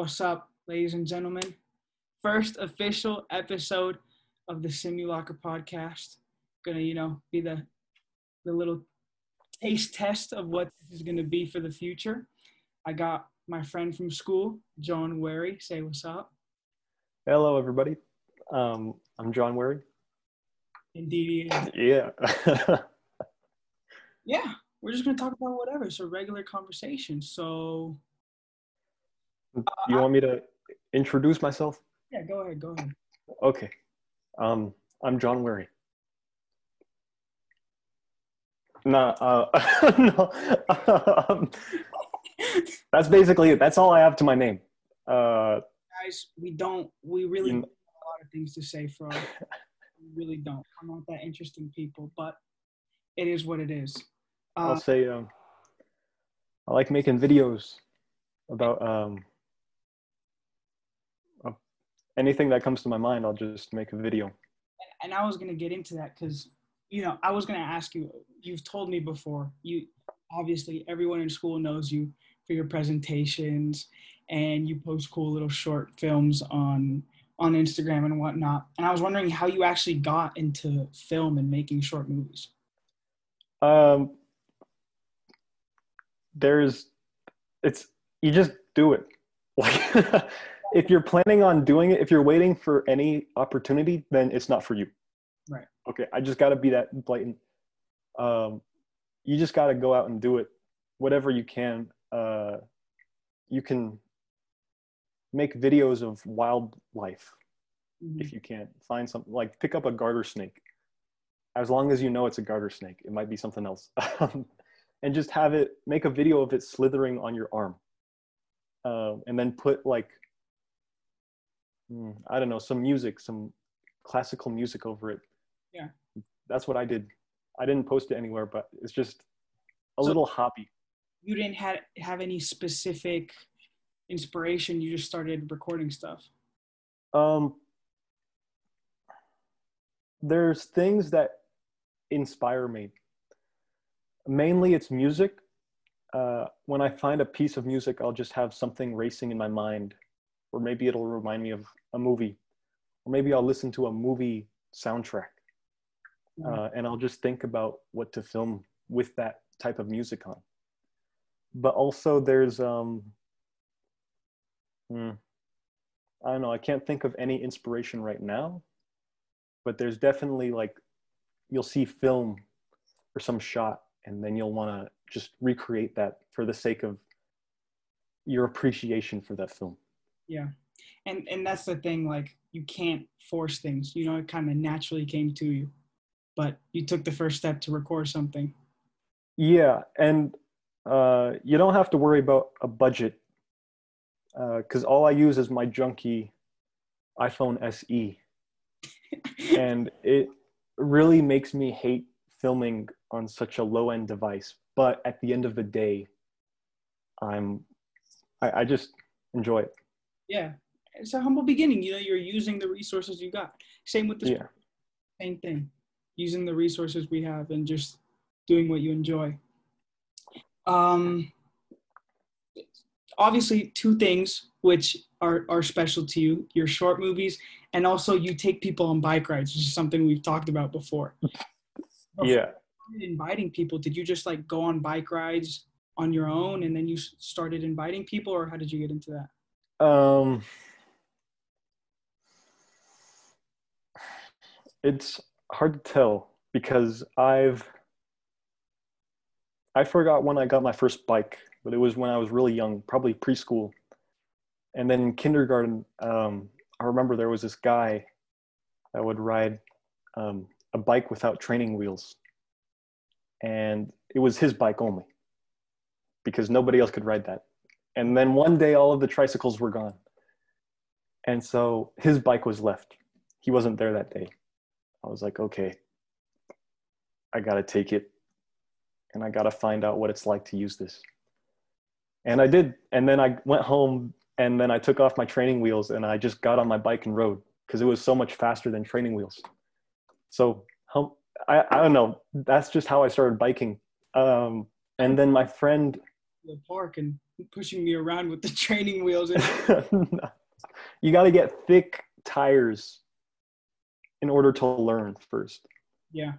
What's up, ladies and gentlemen? First official episode of the Simulacra podcast. Gonna, you know, be the the little taste test of what this is gonna be for the future. I got my friend from school, John Wherry. Say what's up. Hello, everybody. Um, I'm John Wherry. Indeed. Yeah. Yeah, we're just gonna talk about whatever. It's a regular conversation. So you want me to introduce myself? yeah, go ahead, go ahead. Okay. Um, I'm John Wherry. Nah, uh, no. um, that's basically it. That's all I have to my name. Uh, Guys, we don't. We really You don't have a lot of things to say for. We really don't. I'm not that interesting people, but it is what it is. I'll Uh, say um, I like making videos about um, anything that comes to my mind. I'll just make a video. and I was gonna get into that because you know I was gonna ask you. You've told me before. You obviously everyone in school knows you for your presentations, and you post cool little short films on on Instagram and whatnot. And I was wondering how you actually got into film and making short movies. Um, there's, it's you just do it. Like, if you're planning on doing it, if you're waiting for any opportunity, then it's not for you. Right. Okay. I just got to be that blatant. Um, you just got to go out and do it, whatever you can. Uh, you can make videos of wildlife Mhm. if you can't find something like pick up a garter snake as long as you know it's a garter snake it might be something else and just have it make a video of it slithering on your arm um, and then put like i don't know some music some classical music over it Yeah. that's what i did i didn't post it anywhere but it's just a So- little hobby You didn't have have any specific inspiration. You just started recording stuff. Um, there's things that inspire me. Mainly, it's music. Uh, when I find a piece of music, I'll just have something racing in my mind, or maybe it'll remind me of a movie, or maybe I'll listen to a movie soundtrack, uh, and I'll just think about what to film with that type of music on. But also, there's um, hmm, I don't know. I can't think of any inspiration right now, but there's definitely like you'll see film or some shot, and then you'll want to just recreate that for the sake of your appreciation for that film. Yeah. And and that's the thing, like you can't force things. You know, it kind of naturally came to you. But you took the first step to record something. Yeah, and uh, you don't have to worry about a budget because all I use is my junky iPhone SE, and it really makes me hate filming on such a low end device. But at the end of the day, I'm I, I just enjoy it. yeah. It's a humble beginning. You know, you're using the resources you got. Same with this Yeah. same thing. Using the resources we have and just doing what you enjoy. Um obviously two things which are, are special to you your short movies and also you take people on bike rides which is something we've talked about before Yeah. inviting people did you just like go on bike rides on your own and then you started inviting people or how did you get into that Um, it's hard to tell because I've I forgot when I got my first bike, but it was when I was really young, probably preschool. And then in kindergarten, um, I remember there was this guy that would ride um, a bike without training wheels, and it was his bike only because nobody else could ride that. And then one day, all of the tricycles were gone. And so his bike was left. He wasn't there that day. I was like, okay, I got to take it and I got to find out what it's like to use this. And I did. And then I went home and then I took off my training wheels and I just got on my bike and rode because it was so much faster than training wheels. So I, I don't know. That's just how I started biking. Um, and then my friend the park and pushing me around with the training wheels. You got to get thick tires in order to learn first. yeah,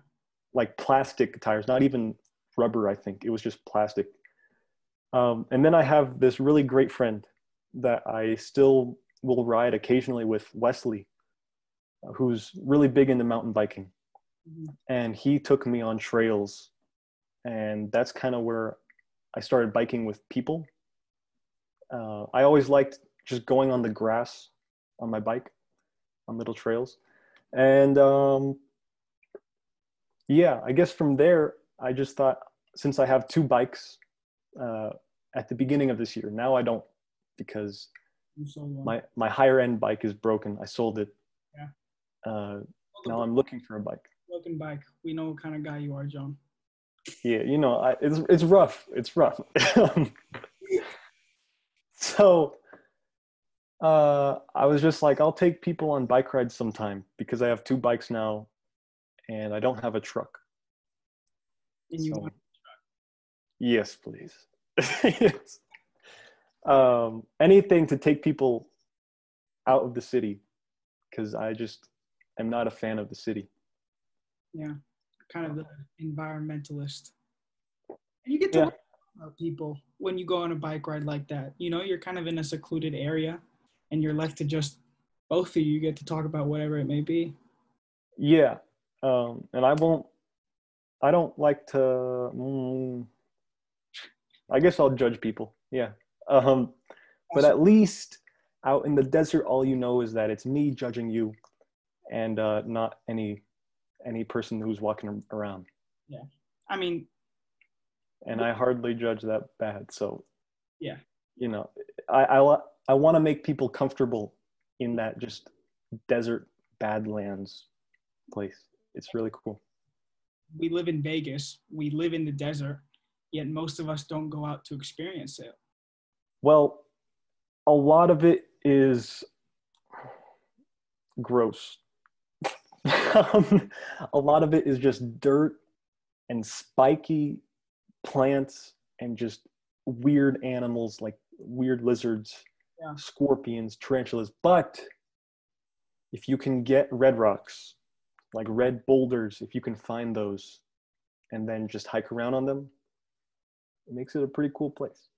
Like plastic tires, not even rubber, I think. It was just plastic. Um, and then I have this really great friend that I still will ride occasionally with, Wesley, who's really big into mountain biking. Mhm. And he took me on trails. And that's kind of where I started biking with people. Uh, I always liked just going on the grass on my bike on little trails. And um, yeah, I guess from there, I just thought since I have two bikes uh, at the beginning of this year, now I don't because I'm so young. my, my higher end bike is broken. I sold it. Yeah. Uh, now I'm looking for a bike. broken bike. We know what kind of guy you are, John. yeah you know I, it's it's rough it's rough so uh i was just like i'll take people on bike rides sometime because i have two bikes now and i don't have a truck And you So- want yes please yes. um anything to take people out of the city because i just am not a fan of the city yeah, kind of the environmentalist. And you get to Yeah. people when you go on a bike ride like that. You know, you're kind of in a secluded area and you're left to just both of you get to talk about whatever it may be. Yeah, um, and I won't. I don't like to. Mm, I guess I'll judge people. Yeah, um, but at least out in the desert, all you know is that it's me judging you, and uh, not any any person who's walking around. Yeah, I mean, And I hardly judge that bad. So Yeah. you know, I I, I want to make people comfortable in that just desert badlands place. It's really cool. we live in Vegas, we live in the desert, yet most of us don't go out to experience it. Well, a lot of it is gross. um, a lot of it is just dirt and spiky plants and just weird animals like weird lizards, Yeah. scorpions, tarantulas. But if you can get red rocks, like red boulders, if you can find those and then just hike around on them, it makes it a pretty cool place.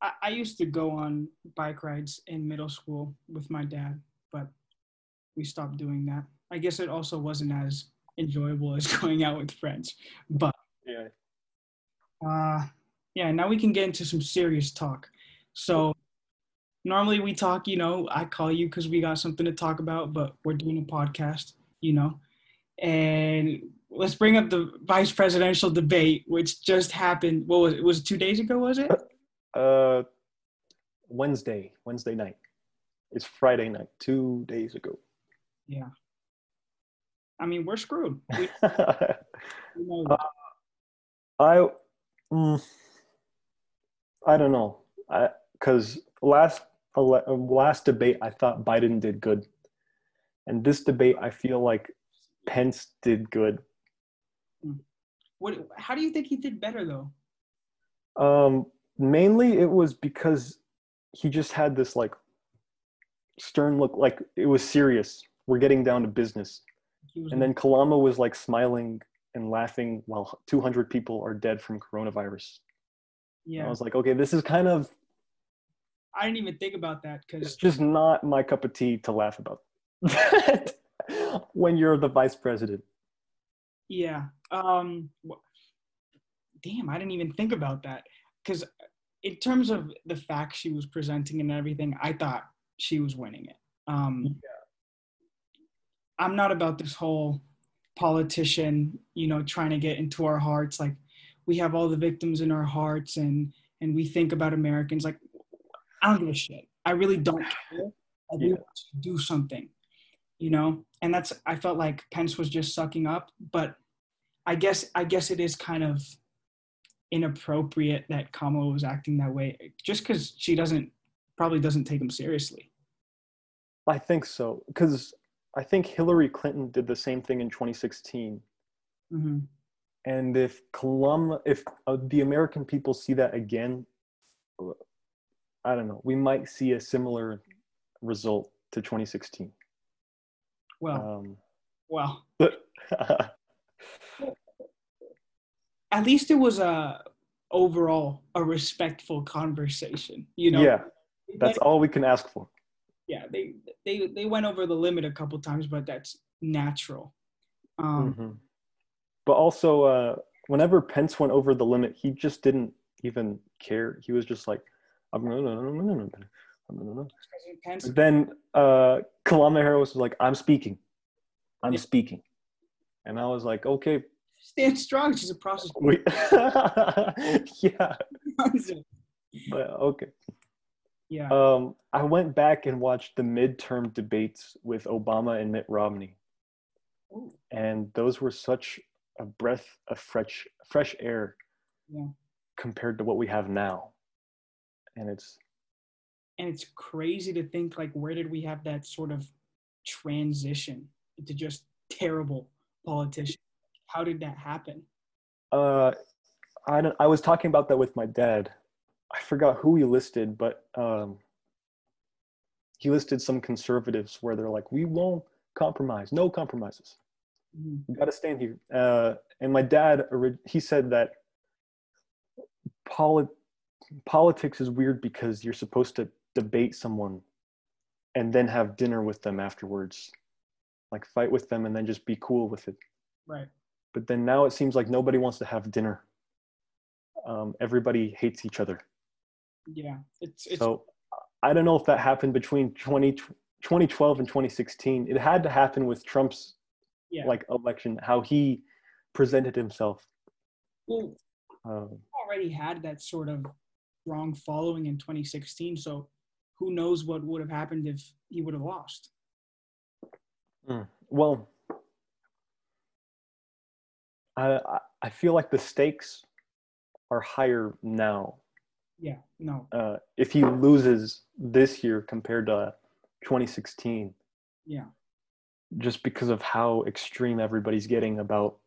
I, I used to go on bike rides in middle school with my dad, but we stopped doing that. I guess it also wasn't as enjoyable as going out with friends. But Yeah. uh, yeah, now we can get into some serious talk. So normally we talk, you know, I call you because we got something to talk about, but we're doing a podcast, you know, and let's bring up the vice presidential debate, which just happened. What was it? Was it two days ago? Was it? Uh, Wednesday, Wednesday night. It's Friday night, two days ago. Yeah. I mean, we're screwed. We, we know Uh. I, mm, I don't know, I because last uh, last debate I thought Biden did good, and this debate I feel like Pence did good. what? How do you think he did better though? Um, mainly it was because he just had this like stern look, like it was serious. We're getting down to business. And then Kamala was like smiling and laughing while 200 people are dead from coronavirus. yeah. I was like, okay, this is kind of, I didn't even think about that because it's just not my cup of tea to laugh about when you're the vice president. yeah. Um. Damn, I didn't even think about that because in terms of the facts she was presenting and everything, I thought she was winning it. Um. I'm not about this whole politician, you know, trying to get into our hearts. Like we have all the victims in our hearts and and we think about Americans. Like I don't give a shit. I really don't care. I do Yeah. want to do something, you know. And that's I felt like Pence was just sucking up, but I guess I guess it is kind of inappropriate that Kamala was acting that way, just because she doesn't probably doesn't take him seriously. I think so. Because I think Hillary Clinton did the same thing in 2016. hmm and if Colum, if uh, the American people see that again, I don't know, we might see a similar result to 2016. Well, Um, well, at least it was a overall a respectful conversation. You know. yeah, that's all we can ask for. yeah. They they they went over the limit a couple times, but that's natural. Um, Mhm. But also, uh, whenever Pence went over the limit, he just didn't even care. He was just like, then uh, Kamala Harris was like, I'm speaking. I'm yeah. speaking. And I was like, okay. Stand strong. She's a prostitute. We- yeah. but okay. Yeah. Um, I went back and watched the midterm debates with Obama and Mitt Romney. Ooh. And those were such a breath of fresh, fresh air yeah. compared to what we have now. And it's and it's crazy to think like where did we have that sort of transition into just terrible politicians? How did that happen? uh, I don't, I was talking about that with my dad. I forgot who he listed, but um, he listed some conservatives where they're like, we won't compromise, no compromises. Mhm. You got to stand here. Uh, and my dad, he said that polit- politics is weird because you're supposed to debate someone and then have dinner with them afterwards, like fight with them and then just be cool with it. Right. But then now it seems like nobody wants to have dinner. Um, everybody hates each other. Yeah. It's it's so I don't know if that happened between 20, 2012 and 2016. It had to happen with Trump's yeah. like election, how he presented himself. well, Um, already had that sort of strong following in 2016. So who knows what would have happened if he would have lost? well, I I- I feel like the stakes are higher now. Yeah. No. Uh, if he loses this year compared to 2016, Yeah. just because of how extreme everybody's getting about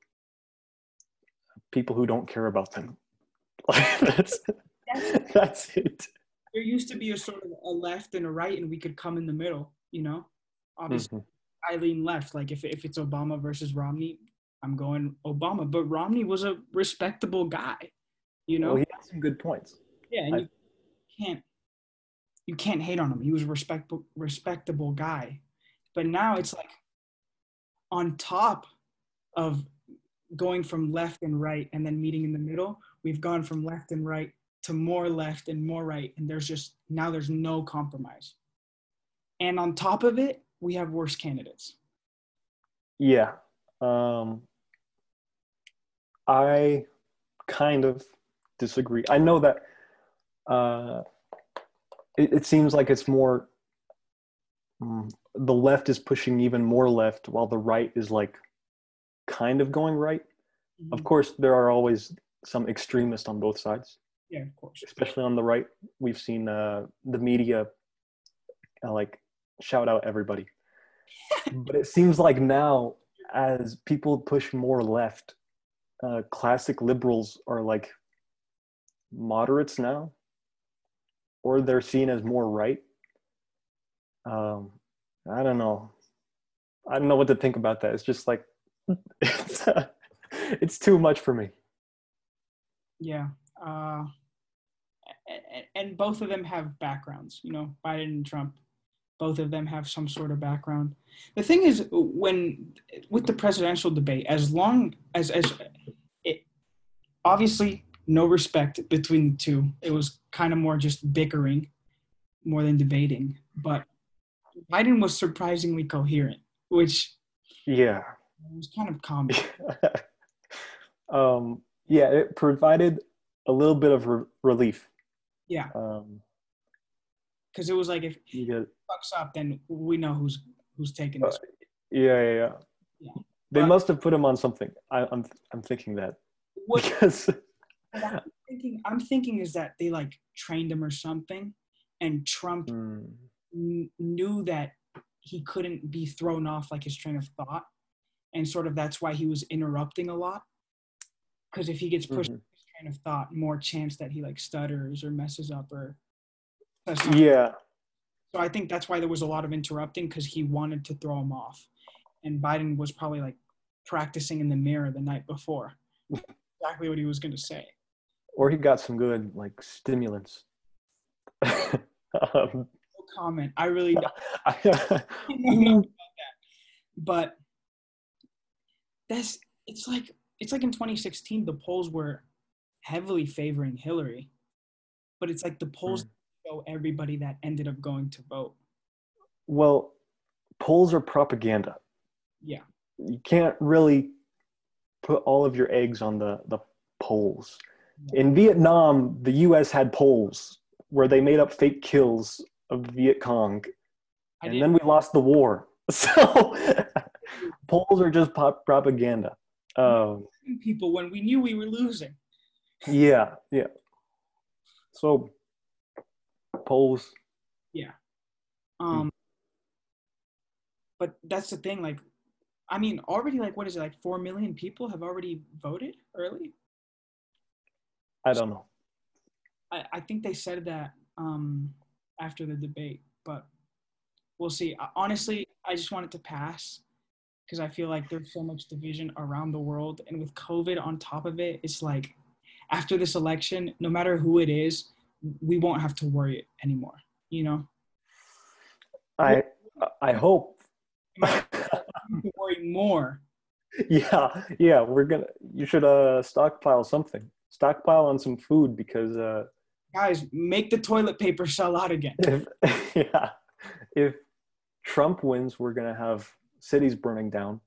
people who don't care about them. that's that's it. There used to be a sort of a left and a right, and we could come in the middle. You know, obviously Mhm. I lean left. Like if if it's Obama versus Romney, I'm going Obama. But Romney was a respectable guy. You know. Well, he had some good points. Yeah, and I- you can't you can't hate on him. He was a respectable respectable guy. But now it's like on top of going from left and right and then meeting in the middle, we've gone from left and right to more left and more right and there's just now there's no compromise. And on top of it, we have worse candidates. Yeah. Um, I kind of disagree. I know that uh, it, it seems like it's more, mm, the left is pushing even more left while the right is like kind of going right. Of Mhm. course, there are always some extremists on both sides, Yeah, of course. especially on the right. We've seen uh, the media uh, like shout out everybody. but it seems like now, as people push more left, uh, classic liberals are like moderates now, or they're seen as more right. Um, I don't know. I don't know what to think about that. It's just like it's uh, it's too much for me. Yeah. Uh, and, and both of them have backgrounds, you know, Biden and Trump. Both of them have some sort of background. The thing is, when with the presidential debate, as long as as it obviously no respect between the two. It was kind of more just bickering, more than debating. But Biden was surprisingly coherent, which Yeah. it was kind of comic. um, yeah, it provided a little bit of re- relief. Yeah, Um, because it was like if you get, fucks up, then we know who's who's taking this. yeah, yeah, yeah. Yeah. They But- must have put him on something. I, I'm, I'm thinking that What because I'm thinking, I'm thinking is that they like trained him or something, and Trump kn- knew that he couldn't be thrown off like his train of thought, and sort of that's why he was interrupting a lot. because if he gets pushed Mhm. Train of thought, more chance that he like stutters or messes up or. Yeah. So I think that's why there was a lot of interrupting because he wanted to throw him off, and Biden was probably like practicing in the mirror the night before, exactly what he was going to say. Or he got some good like stimulants. um, No comment. I really don't I, know about that, but that's it's like it's like in 2016 the polls were heavily favoring Hillary, but it's like the polls show everybody that ended up going to vote. well, polls are propaganda. Yeah. You can't really put all of your eggs on the, the polls. In Vietnam, the US had polls where they made up fake kills of Viet Cong, I and then we lost the war. So polls are just pop propaganda. Um, people when we knew we were losing. Yeah, yeah. So polls, Yeah. Um, but that's the thing. Like, I mean, already like what is it? Like four million people have already voted early. I don't know. I, I think they said that um, after the debate, but we'll see. Uh, Honestly, I just want it to pass because I feel like there's so much division around the world, and with COVID on top of it, it's like after this election, no matter who it is, we won't have to worry anymore. You know, I I hope. we might have to worry more. yeah, yeah. We're gonna. You should uh stockpile something. Stockpile on some food because uh Guys, make the toilet paper sell out again. if yeah if Trump wins, we're gonna have cities burning down.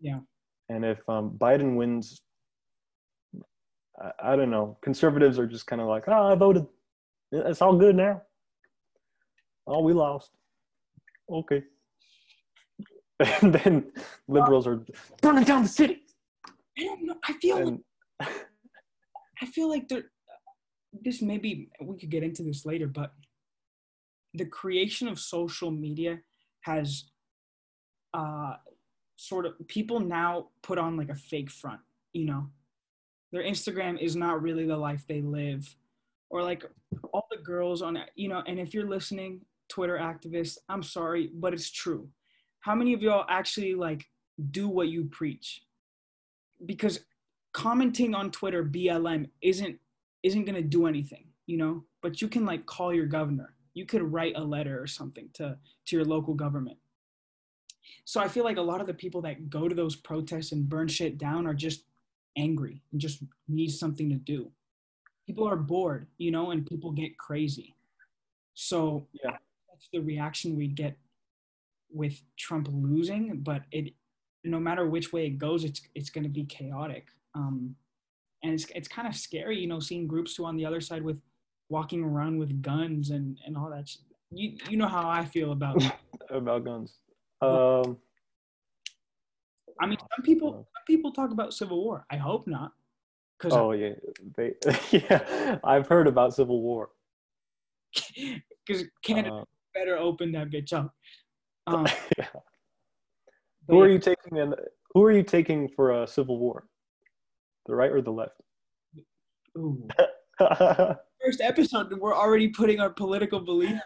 Yeah. And if um, Biden wins, I, I don't know. Conservatives are just kind of like, oh, I voted. It's all good now. Oh, we lost. Okay. And then liberals are burning down the city. I don't know. I feel And I feel like there. This maybe we could get into this later, but the creation of social media has uh, sort of people now put on like a fake front. You know, their Instagram is not really the life they live, or like all the girls on you know. And if you're listening, Twitter activists, I'm sorry, but it's true. How many of y'all actually like do what you preach? Because commenting on Twitter BLM isn't isn't gonna do anything, you know. But you can like call your governor. You could write a letter or something to to your local government. So I feel like a lot of the people that go to those protests and burn shit down are just angry and just need something to do. People are bored, you know, and people get crazy. So Yeah. that's the reaction we get with Trump losing, but it no matter which way it goes, it's it's going to be chaotic. Um, and it's it's kind of scary, you know, seeing groups who on the other side with walking around with guns and and all that. You you know how I feel about. about guns. Um, I mean, some people some people talk about civil war. I hope not, because oh yeah, they yeah. I've heard about civil war. because Canada Uh, better open that bitch up. Um, yeah. Who are you taking in? Who are you taking for a civil war? The right or the left? ooh. First episode, and we're already putting our political belief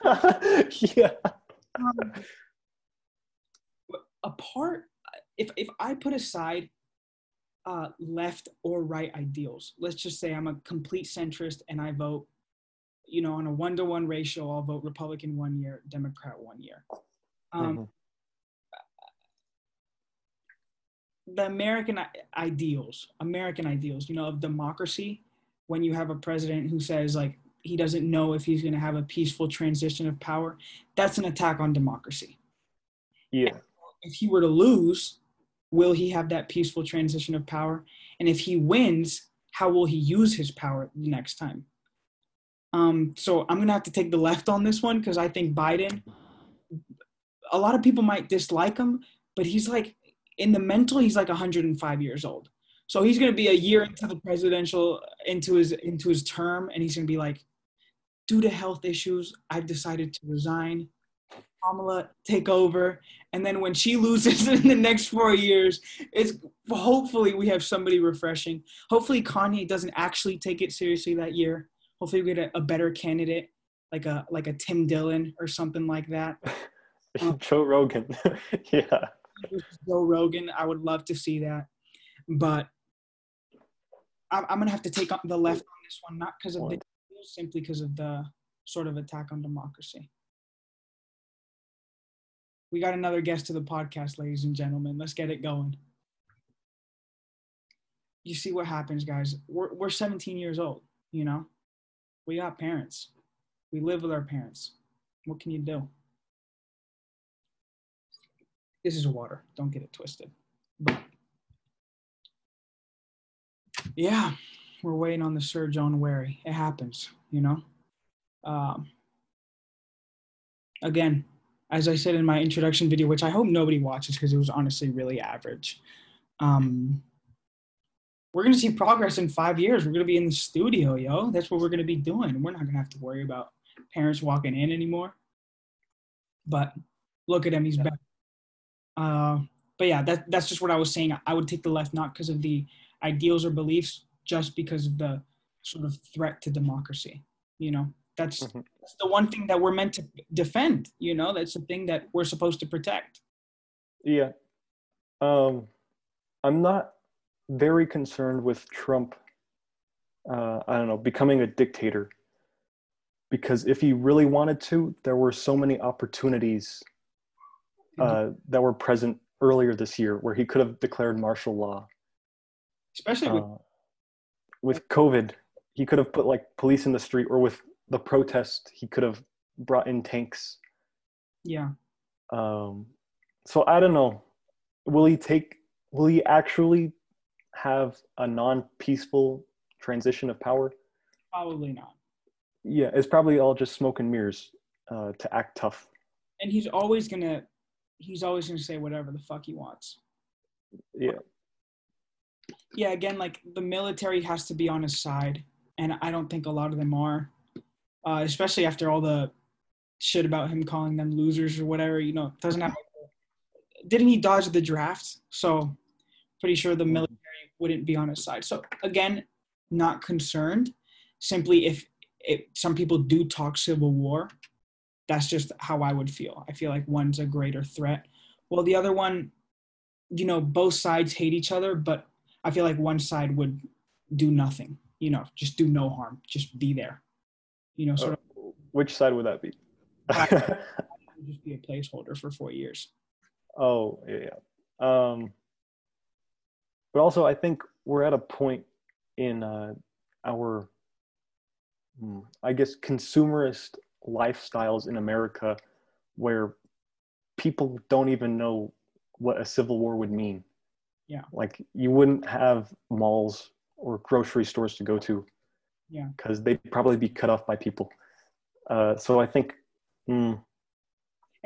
yeah. um, apart if if i put aside uh, left or right ideals let's just say i'm a complete centrist and i vote you know on a one-to-one ratio i'll vote republican one year democrat one year um, Mhm. the american ideals american ideals you know of democracy when you have a president who says like he doesn't know if he's going to have a peaceful transition of power that's an attack on democracy Yeah. if he were to lose, will he have that peaceful transition of power? And if he wins, how will he use his power the next time? Um, so I'm gonna have to take the left on this one because I think Biden. A lot of people might dislike him, but he's like in the mental, he's like 105 years old. So he's gonna be a year into the presidential into his into his term, and he's gonna be like, due to health issues, I've decided to resign. Kamala take over, and then when she loses in the next four years, it's hopefully we have somebody refreshing. Hopefully Kanye doesn't actually take it seriously that year. Hopefully we get a, a better candidate, like a like a Tim Dillon or something like that. Joe Rogan. yeah. Joe Rogan, I would love to see that, but I'm, I'm gonna have to take on the left on this one, not because of the simply because of the sort of attack on democracy. We got another guest to the podcast, ladies and gentlemen. Let's get it going. You see what happens, guys. We're, we're 17 years old, you know? We got parents. We live with our parents. What can you do? This is water. Don't get it twisted. But yeah, we're waiting on the surge on Wherry. It happens, you know? Um, again, as I said in my introduction video, which I hope nobody watches because it was honestly really average. Um, we're gonna see progress in five years. We're gonna be in the studio, yo. That's what we're gonna be doing. We're not gonna have to worry about parents walking in anymore. But look at him, he's yeah. back. Uh, but yeah, that that's just what I was saying. I would take the left not because of the ideals or beliefs, just because of the sort of threat to democracy. You know, that's, mm-hmm. that's the one thing that we're meant to defend. You know, that's the thing that we're supposed to protect. Yeah, um, I'm not very concerned with Trump. Uh, I don't know, becoming a dictator. Because if he really wanted to, there were so many opportunities uh, mm-hmm. that were present earlier this year where he could have declared martial law. Especially with, uh, with COVID, he could have put like police in the street, or with the protest, he could have brought in tanks. Yeah. Um, so I don't know. Will he take? Will he actually have a non-peaceful transition of power? Probably not. Yeah, it's probably all just smoke and mirrors uh, to act tough. And he's always gonna, he's always gonna say whatever the fuck he wants. Yeah. Yeah. Again, like the military has to be on his side, and I don't think a lot of them are, uh, especially after all the shit about him calling them losers or whatever. You know, doesn't have. Didn't he dodge the draft? So, pretty sure the military wouldn't be on his side. So again, not concerned. Simply, if it, some people do talk civil war, that's just how I would feel. I feel like one's a greater threat. Well, the other one, you know, both sides hate each other, but I feel like one side would do nothing. You know, just do no harm, just be there. You know, sort uh, of. Which side would that be? just be a placeholder for four years. Oh yeah. Um, but also I think we're at a point in uh, our, hmm, I guess, consumerist lifestyles in America where people don't even know what a civil war would mean. Yeah. Like you wouldn't have malls or grocery stores to go to. Yeah. Because they'd probably be cut off by people. Uh, so I think mm,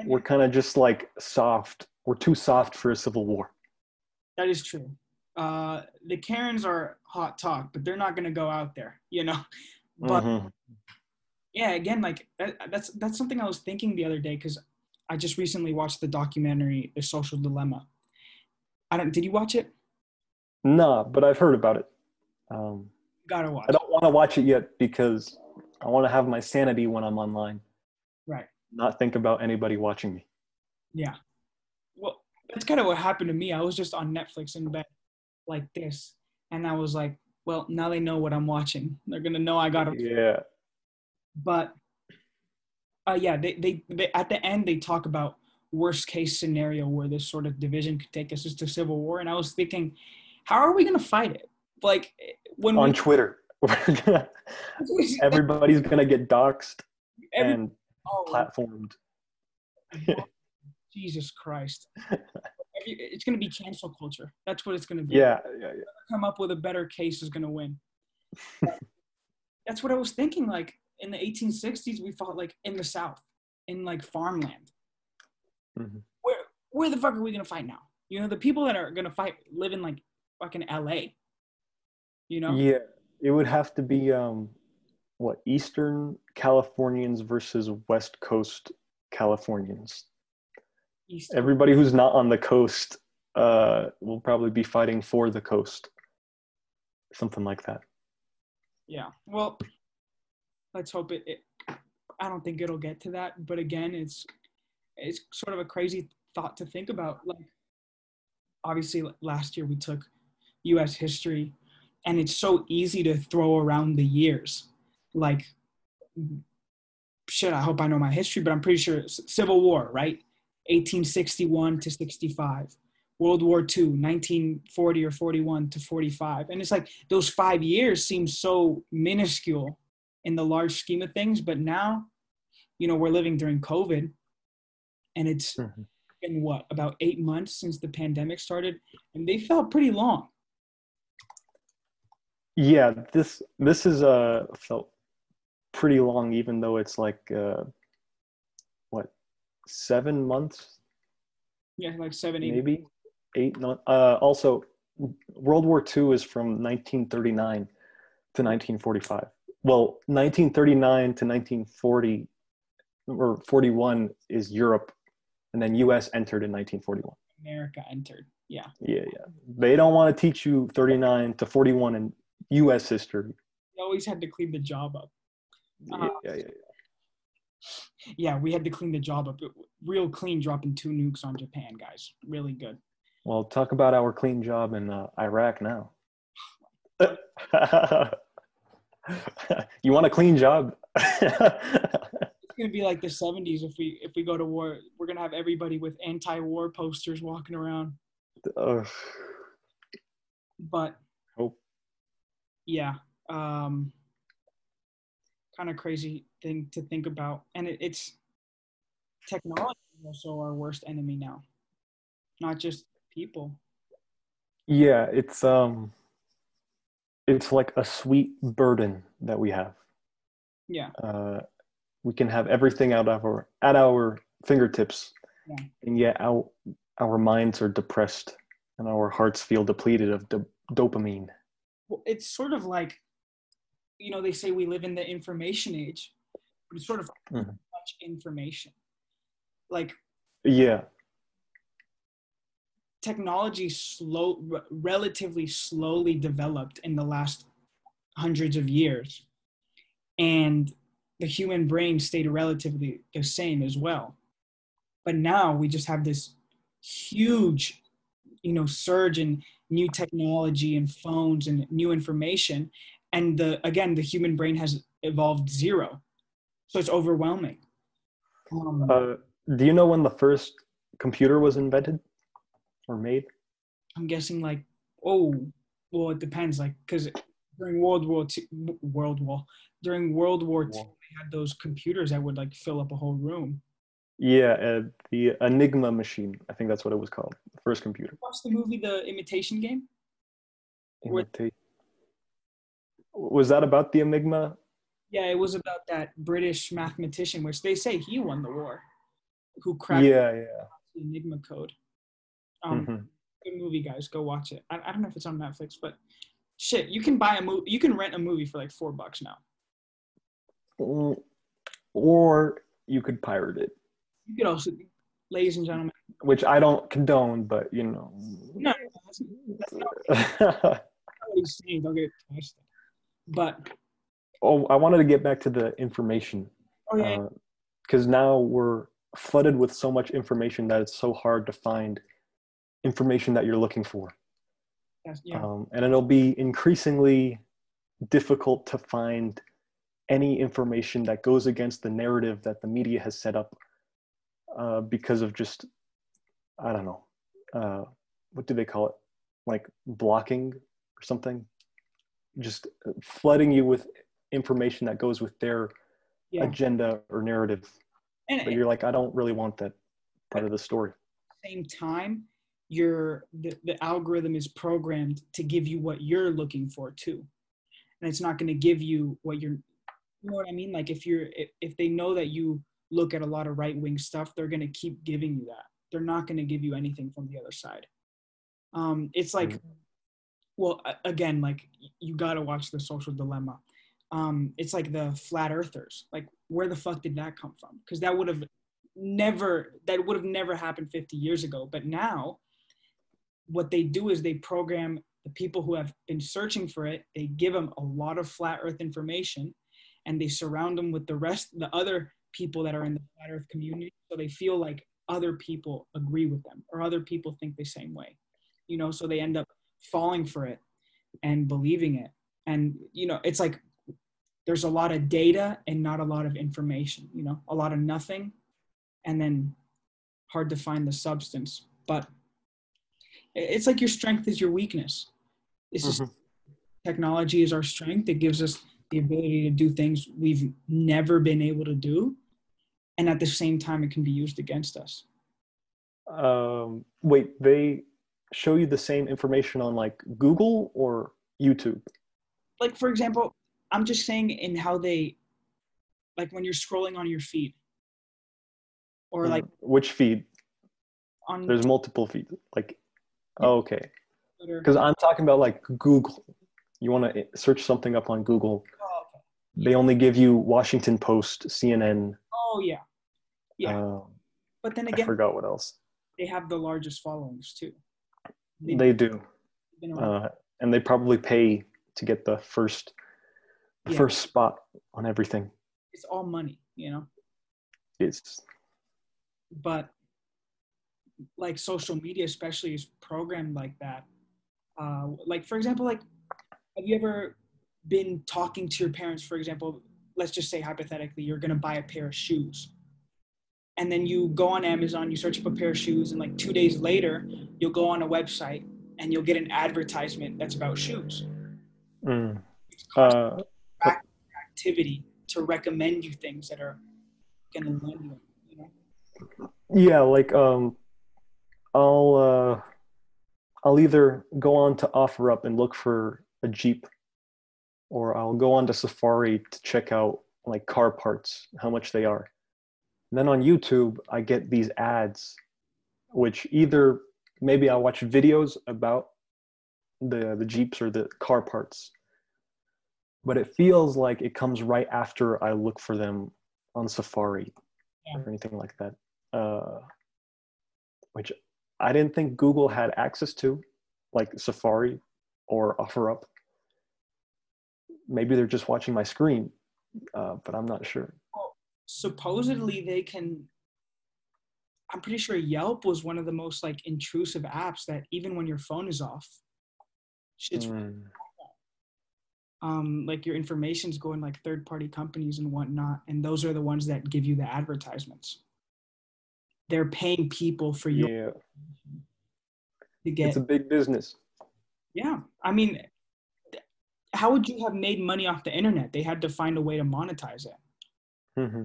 we're kind of just like soft. We're too soft for a civil war. That is true uh, the Karens are hot talk, but they're not going to go out there, you know. But mm-hmm. yeah, again, like that, that's that's something I was thinking the other day because I just recently watched the documentary The Social Dilemma. I don't. Did you watch it? No, but I've heard about it. Um, Gotta watch. I don't want to watch it yet because I want to have my sanity when I'm online. Right. Not think about anybody watching me. Yeah. Well, that's kind of what happened to me. I was just on Netflix in bed like this. And I was like, well, now they know what I'm watching. They're gonna know I got it. Yeah. But uh, yeah, they, they, they at the end they talk about worst case scenario where this sort of division could take us to civil war, and I was thinking, how are we gonna fight it? Like when on we, Twitter, everybody's gonna get doxxed Every, and oh, platformed. Jesus Christ it's to be cancel culture. That's what it's to be. Yeah, yeah, yeah. Come up with a better case is to win. That's what I was thinking. Like in the 1860s, we fought like in the South, in like farmland. Mm-hmm. Where where the fuck are we to fight now? You know, the people that are to fight live in like fucking LA. You know? Yeah, it would have to be um, what Eastern Californians versus West Coast Californians. East Everybody who's not on the coast uh, will probably be fighting for the coast. Something like that. Yeah. Well, let's hope it, it. I don't think it'll get to that, but again, it's it's sort of a crazy thought to think about. Like, obviously, last year we took U.S. history, and it's so easy to throw around the years. Like, shit. I hope I know my history, but I'm pretty sure it's Civil War, right? 1861 to 65. World War II, 1940 or 41 to 45. And it's like those five years seem so minuscule in the large scheme of things. But now, you know, we're living during COVID and it's Mhm. been what, about eight months since the pandemic started. And they felt pretty long. Yeah, this this is uh felt pretty long, even though it's like uh, what seven months, Yeah, like seven, eight. maybe eight. Uh, also, World War II is from 1939 to 1945. Well, 1939 to 1940 or 41 is Europe, and then U.S. entered in 1941. America entered. Yeah. Yeah, yeah. They don't want to teach you 39 to 41 in U.S. history. They always had to clean the job up. Yeah, yeah, yeah. Yeah, we had to clean the job up. Real clean dropping two nukes on Japan, guys. Really good. Well, talk about our clean job in uh, Iraq now. you want a clean job? It's gonna be like the '70s if we if we go to war. We're gonna have everybody with anti-war posters walking around. Ugh. But. Yeah, um, kind of crazy thing to think about, and it, it's technology also our worst enemy now, not just people. yeah, it's um, it's like a sweet burden that we have. Yeah, Uh, we can have everything out of our at our fingertips, Yeah. and yet our our minds are depressed and our hearts feel depleted of do- dopamine. It's sort of like, you know, they say we live in the information age, but it's sort of Mhm. much information. Like Yeah, technology slow re- relatively slowly developed in the last hundreds of years and the human brain stayed relatively the same as well but now we just have this huge you know surge in new technology and phones and new information and the again the human brain has evolved zero so it's overwhelming um, Uh, do you know when the first computer was invented or made? I'm guessing like oh well it depends like because during World War Two World War during World War Two War. they had those computers that would like fill up a whole room. Yeah, uh, the Enigma machine. I think that's what it was called. The first computer. Watch the movie The Imitation Game. Imita- Was that about the Enigma? Yeah, it was about that British mathematician, which they say he won the war, who cracked Yeah, yeah. the Enigma code. Um, Mhm. Good movie, guys. Go watch it. I, I don't know if it's on Netflix, but shit, you can buy a movie. You can rent a movie for like four bucks now. Mm, Or you could pirate it, You also, ladies and gentlemen, which I don't condone, but you know. no, that's, that's not what he's saying. Don't get twisted. But oh, I wanted to get back to the information oh yeah, because now we're flooded with so much information that it's so hard to find information that you're looking for. yeah. um, and it'll be increasingly difficult to find any information that goes against the narrative that the media has set up uh, because of just i don't know uh, what do they call it like blocking or something just flooding you with information that goes with their yeah. agenda or narrative And but you're like i don't really want that part of the story same time, your the, the algorithm is programmed to give you what you're looking for too, and it's not going to give you what you're. You know what I mean? Like if you're if, if they know that you look at a lot of right wing stuff, they're going to keep giving you that. They're not going to give you anything from the other side. Um, it's like, Mm. well, again, like you got to watch the Social Dilemma. Um, it's like the flat earthers. Like, where the fuck did that come from? Because that would have never that would have never happened 50 years ago but now what they do is they program the people who have been searching for it they give them a lot of flat earth information and they surround them with the rest the other people that are in the flat earth community so they feel like other people agree with them or other people think the same way you know so they end up falling for it and believing it. And you know it's like there's a lot of data and not a lot of information you know a lot of nothing and then hard to find the substance. But it's like your strength is your weakness. It's just mm-hmm. technology is our strength. It gives us the ability to do things we've never been able to do and at the same time it can be used against us. Um, wait they show you the same information on like google or youtube? Like for example i'm just saying in how they like when you're scrolling on your feed. Or hmm. like which feed? on there's multiple feeds like oh, okay. Because i'm talking about like google. You want to search something up on google. Oh, okay. they only give you washington post cnn oh yeah. Yeah. Um, but then again i forgot what else. they have the largest followings too. They, they do uh, and they probably pay to get the first the yeah. first spot on everything. It's all money you know? It's but like social media especially is programmed like that. Uh, like for example like have you ever been talking to your parents for example let's just say hypothetically you're going to buy a pair of shoes and then you go on amazon you search up a pair of shoes and like two days later you'll go on a website and you'll get an advertisement that's about shoes mm. uh, activity to recommend you things that are going to lend you you know? yeah, like um, I'll uh, I'll either go on to OfferUp and look for a Jeep, or I'll go on to Safari to check out like car parts, how much they are. And then on YouTube, I get these ads, which either maybe I watch videos about the the Jeeps or the car parts, but it feels like it comes right after I look for them on Safari yeah. or anything like that uh, which I didn't think Google had access to, like Safari or OfferUp. Maybe they're just watching my screen, uh, but I'm not sure. Well, supposedly they can. I'm pretty sure Yelp was one of the most like intrusive apps that even when your phone is off, it's mm. um like your information's going like third party companies and whatnot, and those are the ones that give you the advertisements they're paying people for you. yeah. to get it's a big business yeah i mean how would you have made money off the internet? They had to find a way to monetize it. Mm-hmm.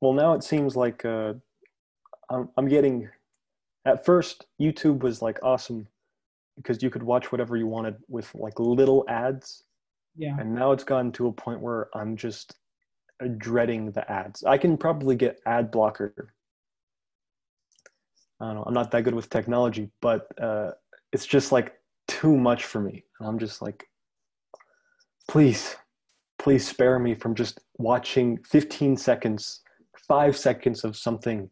well now it seems like uh, I'm, I'm getting at first youtube was like awesome because you could watch whatever you wanted with like little ads. Yeah. And now it's gotten to a point where i'm just dreading the ads. I can probably get ad blocker. I don't know, I'm not that good with technology, but uh, it's just like too much for me. And I'm just like, please, please spare me from just watching 15 seconds, five seconds of something,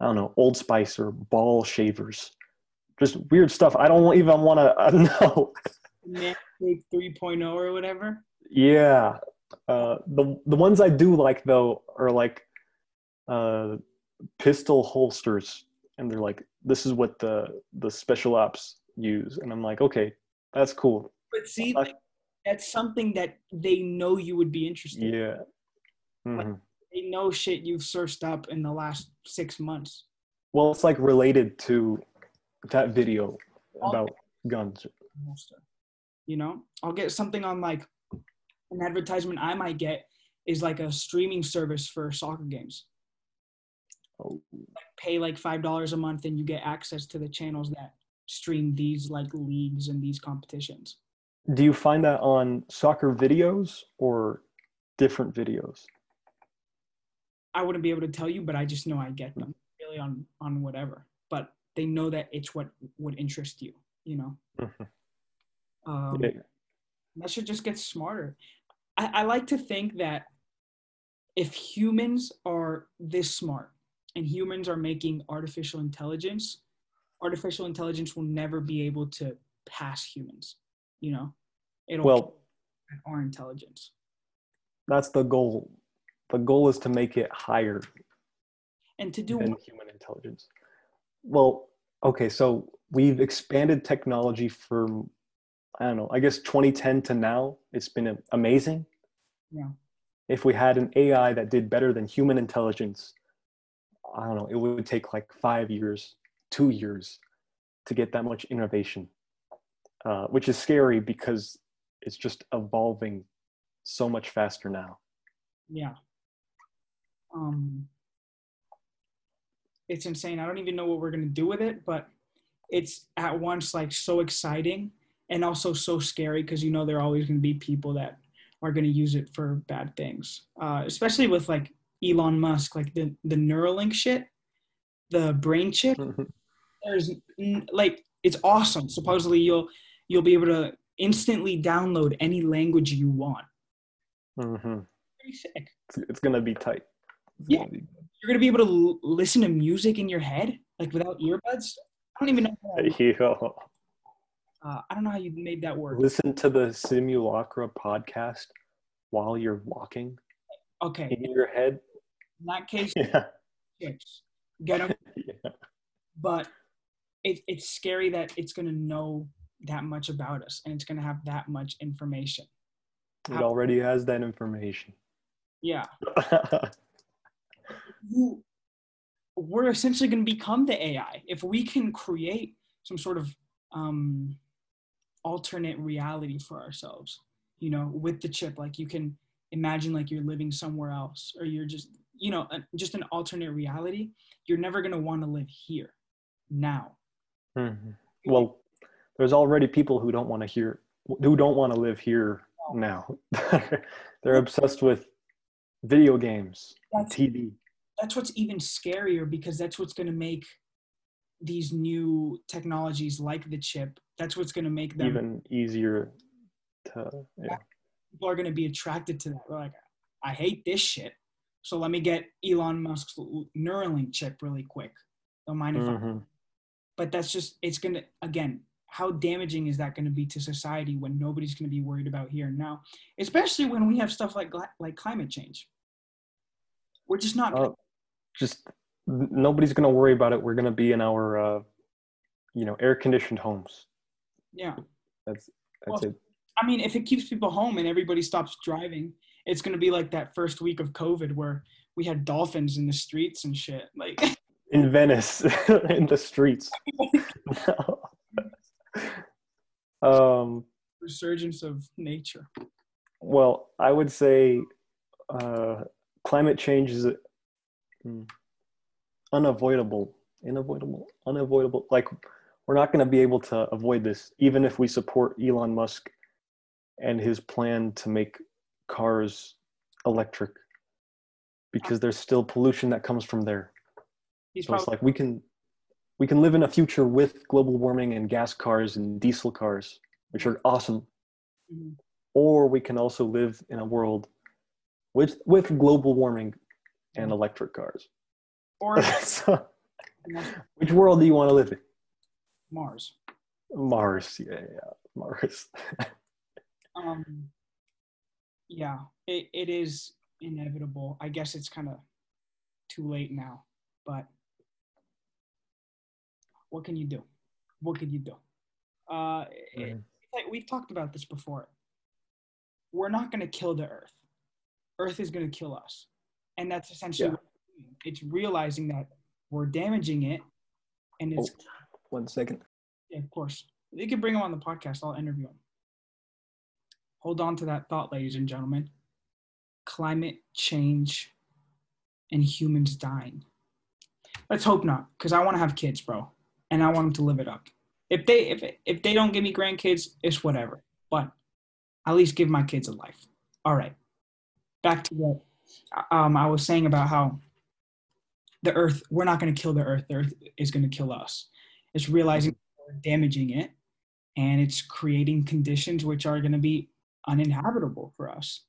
I don't know, Old Spice or ball shavers. Just weird stuff. I don't even want to uh, know. Manscaped 3.0 or whatever. Yeah. Uh, the the ones I do like though are like uh, pistol holsters and they're like this is what the the special ops use and i'm like okay that's cool but see like, that's something that they know you would be interested yeah. Mm-hmm. like, they know shit you've searched up in the last six months. Well it's like related to that video about guns. You know? I'll get something on like an advertisement i might get is like a streaming service for soccer games. Like pay like five dollars a month and you get access to the channels that stream these like leagues and these competitions. Do you find that on soccer videos or different videos? I wouldn't be able to tell you, but I just know I get them really on on whatever. But they know that it's what would interest you, you know. Mm-hmm. Um, yeah. That should just get smarter. I, I like to think that if humans are this smart, and humans are making artificial intelligence, artificial intelligence will never be able to pass humans. You know, it'll Well, our intelligence. that's the goal. The goal is to make it higher And to do than human intelligence. Well, okay, so we've expanded technology from I don't know, I guess 2010 to now, it's been amazing. Yeah. If we had an AI that did better than human intelligence, I don't know, it would take like five years, two years to get that much innovation, uh, which is scary because it's just evolving so much faster now. Yeah. Um, it's insane. I don't even know what we're gonna do with it, but it's at once like so exciting and also so scary because you know there are always gonna be people that are gonna use it for bad things. Uh, especially with like Elon Musk, like the the Neuralink shit, the brain chip. There's like it's awesome. Supposedly you'll you'll be able to instantly download any language you want. hmm Pretty sick. It's, it's gonna be tight. It's Yeah. gonna be- you're gonna be able to l- listen to music in your head like without earbuds. I don't even know. How, uh, I don't know how you made that work. Listen to the Simulacra podcast while you're walking Okay, in your head. in that case, Yeah. get 'em. yeah. But it, it's scary that it's gonna know that much about us and it's gonna have that much information. It already has that information. Yeah, you, we're essentially gonna become the AI if we can create some sort of um, alternate reality for ourselves. You know, with the chip, like you can imagine like you're living somewhere else, or you're just, you know, just an alternate reality. You're never gonna want to live here, now. Mhm. Well, there's already people who don't want to hear, who don't want to live here now. They're obsessed with video games, That's TV. that's what's even scarier because that's what's gonna make these new technologies like the chip. That's what's gonna make them. Even easier to, yeah. people are going to be attracted to that. They're like, I hate this shit. So let me get Elon Musk's Neuralink chip really quick. Don't mind if I, Mhm. but that's just, it's going to, again, how damaging is that going to be to society when nobody's going to be worried about here and now, especially when we have stuff like, like climate change. We're just not, Oh, just nobody's gonna worry about it. We're gonna be in our, uh, you know, air-conditioned homes. yeah. That's that's Well, it. I mean, if it keeps people home and everybody stops driving, it's going to be like that first week of COVID where we had dolphins in the streets and shit. Like, In Venice, in the streets. um. resurgence of nature. Well, I would say uh, climate change is mm, unavoidable, unavoidable, unavoidable. Like we're not going to be able to avoid this, even if we support Elon Musk and his plan to make cars electric, because there's still pollution that comes from there. He's So it's like we can we can live in a future with global warming and gas cars and diesel cars, which are awesome Mhm. or we can also live in a world with with global warming and electric cars. or so, which world do you want to live in? Mars. Mars, yeah, yeah, Mars. Um, yeah, it, it is inevitable. I guess it's kind of too late now, but what can you do? What can you do? Uh, it- we've talked about this before. We're not going to kill the Earth. Earth is going to kill us, and that's essentially Yeah. what we're doing. it's realizing that we're damaging it, and it's One second. Yeah, of course. You can bring him on the podcast. I'll interview him. Hold on to that thought, ladies and gentlemen. Climate change and humans dying. Let's hope not, because I want to have kids, bro, and I want them to live it up. If they if if they don't give me grandkids, it's whatever. But at least give my kids a life. All right. Back to what um, I was saying about how the Earth. We're not going to kill the Earth. The Earth is going to kill us. It's realizing we're damaging it and it's creating conditions which are going to be uninhabitable for us.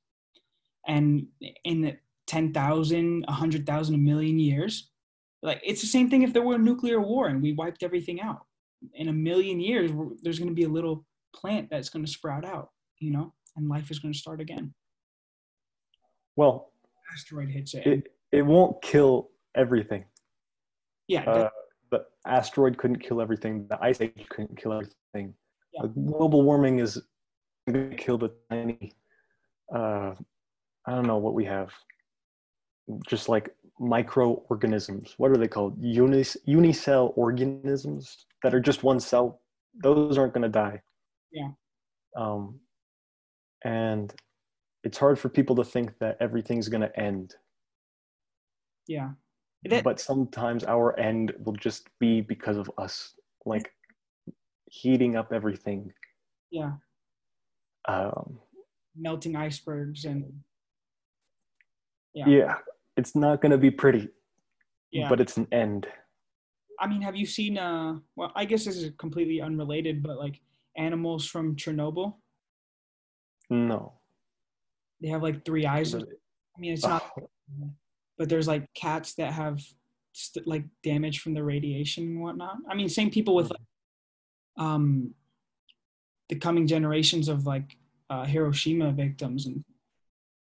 And in the 10,000, 100,000, a million years, like it's the same thing if there were a nuclear war and we wiped everything out. In a million years there's going to be a little plant that's going to sprout out you know and life is going to start again. Well asteroid hits it. it, it won't kill everything. Yeah uh, the asteroid couldn't kill everything. The ice age couldn't kill everything. Yeah. Uh, global warming is going to kill the tiny uh, i don't know what we have just like microorganisms. What are they called? Unis, unicell organisms that are just one cell. Those aren't going to die. Yeah. um, and it's hard for people to think that everything's going to end. Yeah. That- but sometimes our end will just be because of us like heating up everything. Yeah. Um, melting icebergs and yeah. Yeah. it's not going to be pretty yeah. but it's an end. I mean have you seen uh well i guess this is completely unrelated but like animals from chernobyl? No. They have like three eyes i mean it's not Oh, but there's like cats that have st- like damage from the radiation and whatnot. I mean, same people with like, um, the coming generations of like uh, Hiroshima victims and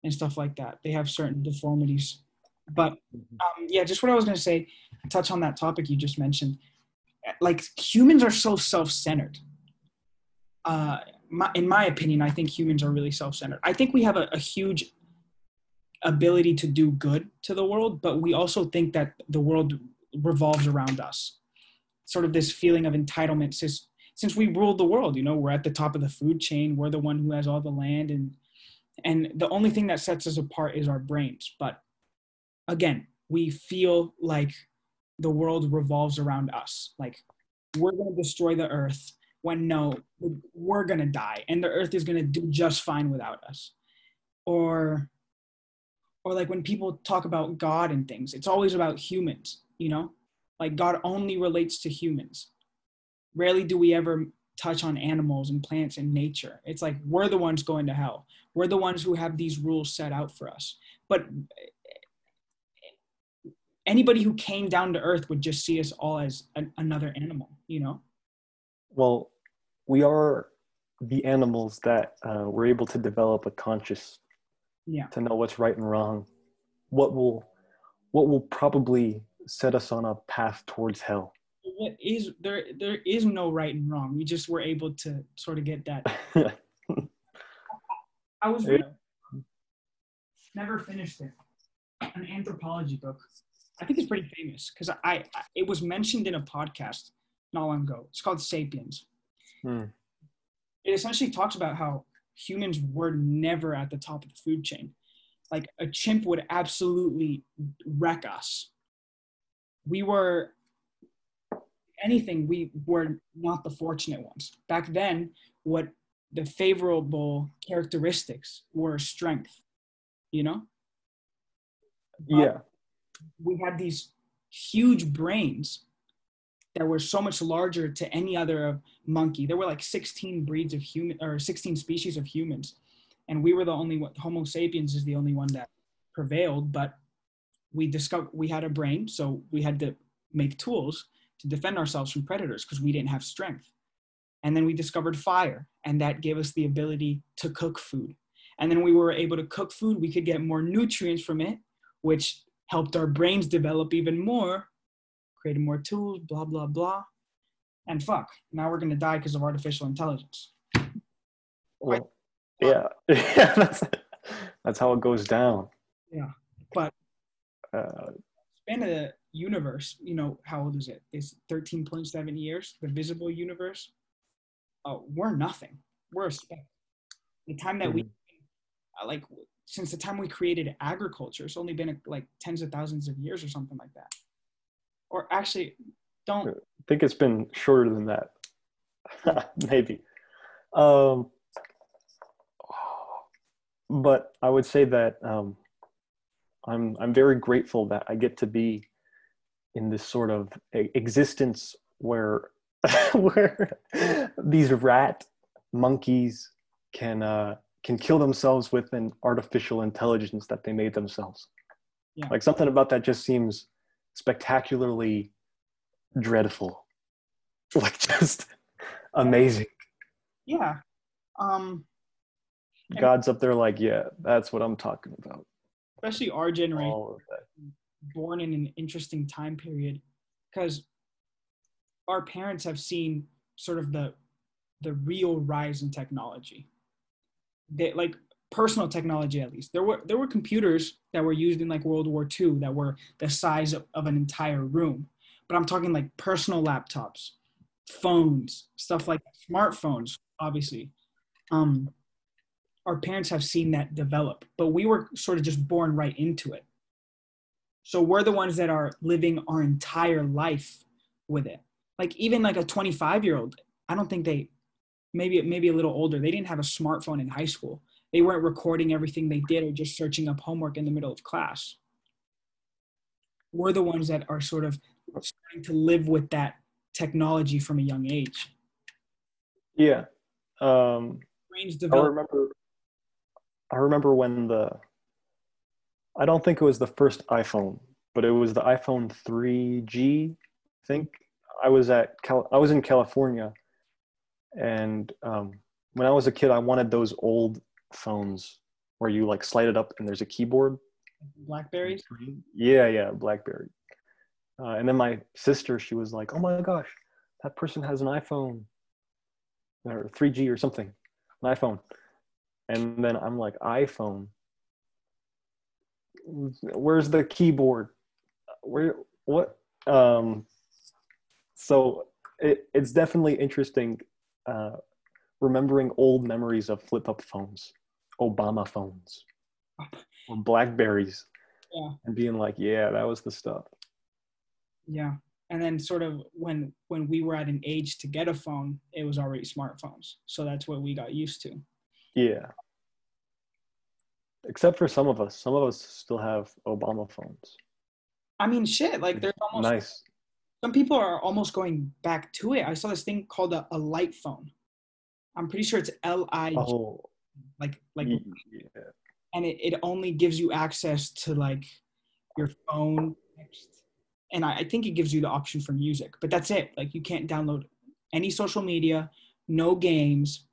and stuff like that. They have certain deformities. But um, yeah, just what I was gonna say, touch on that topic you just mentioned. Like humans are so self-centered. Uh, my, in my opinion, I think humans are really self-centered. I think we have a, a huge ability to do good to the world, but we also think that the world revolves around us. Sort of this feeling of entitlement since since we ruled the world, you know, we're at the top of the food chain, we're the one who has all the land and and the only thing that sets us apart is our brains. But again, we feel like the world revolves around us. Like we're going to destroy the earth when no, we're going to die and the earth is going to do just fine without us. Or or like when people talk about God and things, it's always about humans, you know? Like God only relates to humans. Rarely do we ever touch on animals and plants and nature. It's like we're the ones going to hell. We're the ones who have these rules set out for us. But anybody who came down to earth would just see us all as an, another animal, you know? well we are the animals that uh, were able to develop a conscious Yeah. to know what's right and wrong what will what will probably set us on a path towards hell What is there there is no right and wrong. We just were able to sort of get that I was reading, never finished it. An anthropology book. I think it's pretty famous because I, I it was mentioned in a podcast not long ago. It's called Sapiens. Hmm. It essentially talks about how humans were never at the top of the food chain. Like a chimp would absolutely wreck us. We were anything, we were not the fortunate ones. Back then, what the favorable characteristics were strength, you know? yeah we had these huge brains that were so much larger to any other monkey. There were like 16 breeds of human or 16 species of humans, and we were the only one. Homo sapiens is the only one that prevailed. But we discovered we had a brain, so we had to make tools to defend ourselves from predators because we didn't have strength. And then we discovered fire, and that gave us the ability to cook food. And then we were able to cook food. We could get more nutrients from it, which helped our brains develop even more, created more tools, blah, blah, blah. And fuck, now we're gonna die because of artificial intelligence. well, yeah yeah that's that's how it goes down Yeah. But uh, span of the universe, you know, how old is it? It's 13.7 years, the visible universe. Oh, we're nothing. We're a speck. The time that we, uh, like, since the time we created agriculture, it's only been uh, like tens of thousands of years or something like that. Or actually, don't I think it's been shorter than that. Maybe. Um, but I would say that um, I'm I'm very grateful that I get to be in this sort of existence where where these rat monkeys can uh, can kill themselves with an artificial intelligence that they made themselves. Yeah. Like something about that just seems spectacularly dreadful. Like just amazing. Yeah. Um, God's up there like, yeah, that's what I'm talking about. especially our generation. All of that. Born in an interesting time period because our parents have seen sort of the the real rise in technology. They like personal technology at least. There were there were computers that were used in like world war ii that were the size of, of an entire room but i'm talking like personal laptops phones stuff like smartphones obviously. Um our parents have seen that develop but we were sort of just born right into it so we're the ones that are living our entire life with it. Like even like a 25 year old, I don't think they, maybe maybe a little older, they didn't have a smartphone in high school. They weren't recording everything they did or just searching up homework in the middle of class. We're the ones that are sort of starting to live with that technology from a young age. Yeah. Um, I remember. I remember when the. I don't think it was the first iPhone, but it was the iPhone 3G. I think I was at Cal- I was in California, and um, when I was a kid, I wanted those old phones where you like slide it up and there's a keyboard. Blackberries. Yeah, yeah, BlackBerry. Uh, and then my sister, she was like, "Oh my gosh, that person has an iPhone, or 3G or something, an iPhone." And then I'm like, "iPhone? Where's the keyboard? Where? What?" Um, so it, it's definitely interesting uh, remembering old memories of flip-up phones, Obama phones, or Blackberries Yeah. and being like, yeah, that was the stuff. Yeah. And then sort of when when we were at an age to get a phone, it was already smartphones. So that's what we got used to. Yeah. Except for some of us. Some of us still have Obama phones. I mean, shit. Like there's almost Nice. some people are almost going back to it. I saw this thing called a, a light phone. I'm pretty sure it's L I Oh, like like yeah. and it, it only gives you access to like your phone text. and I, I think it gives you the option for music but that's it like you can't download any social media no games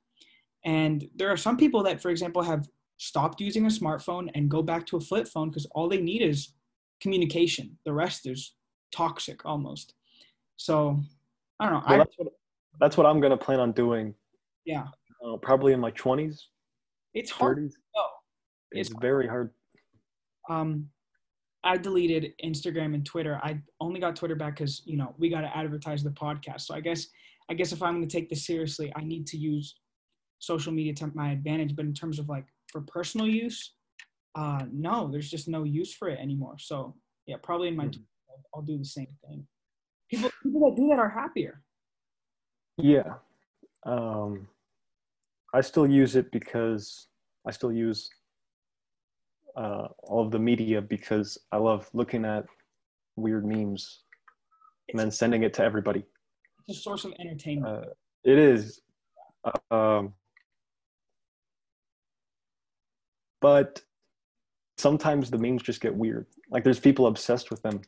and there are some people that for example have stopped using a smartphone and go back to a flip phone because all they need is communication the rest is toxic almost so i don't know Well, I, that's, what, that's what I'm going to plan on doing. yeah Uh, probably in my 20s, it's hard 30s. go. It's It's- very hard. um I deleted Instagram and Twitter. I only got Twitter back because you know we got to advertise the podcast. So I guess I guess if I'm going to take this seriously, I need to use social media to my advantage. But in terms of like for personal use, uh, no, there's just no use for it anymore. So yeah, probably in my Mhm. Twitter, I'll, I'll do the same thing. People people that do that are happier. Yeah. Um, I still use it because I still use uh, all of the media because I love looking at weird memes and then sending it to everybody. It's a source of entertainment. Uh, it is. Um, but sometimes the memes just get weird. Like there's people obsessed with them.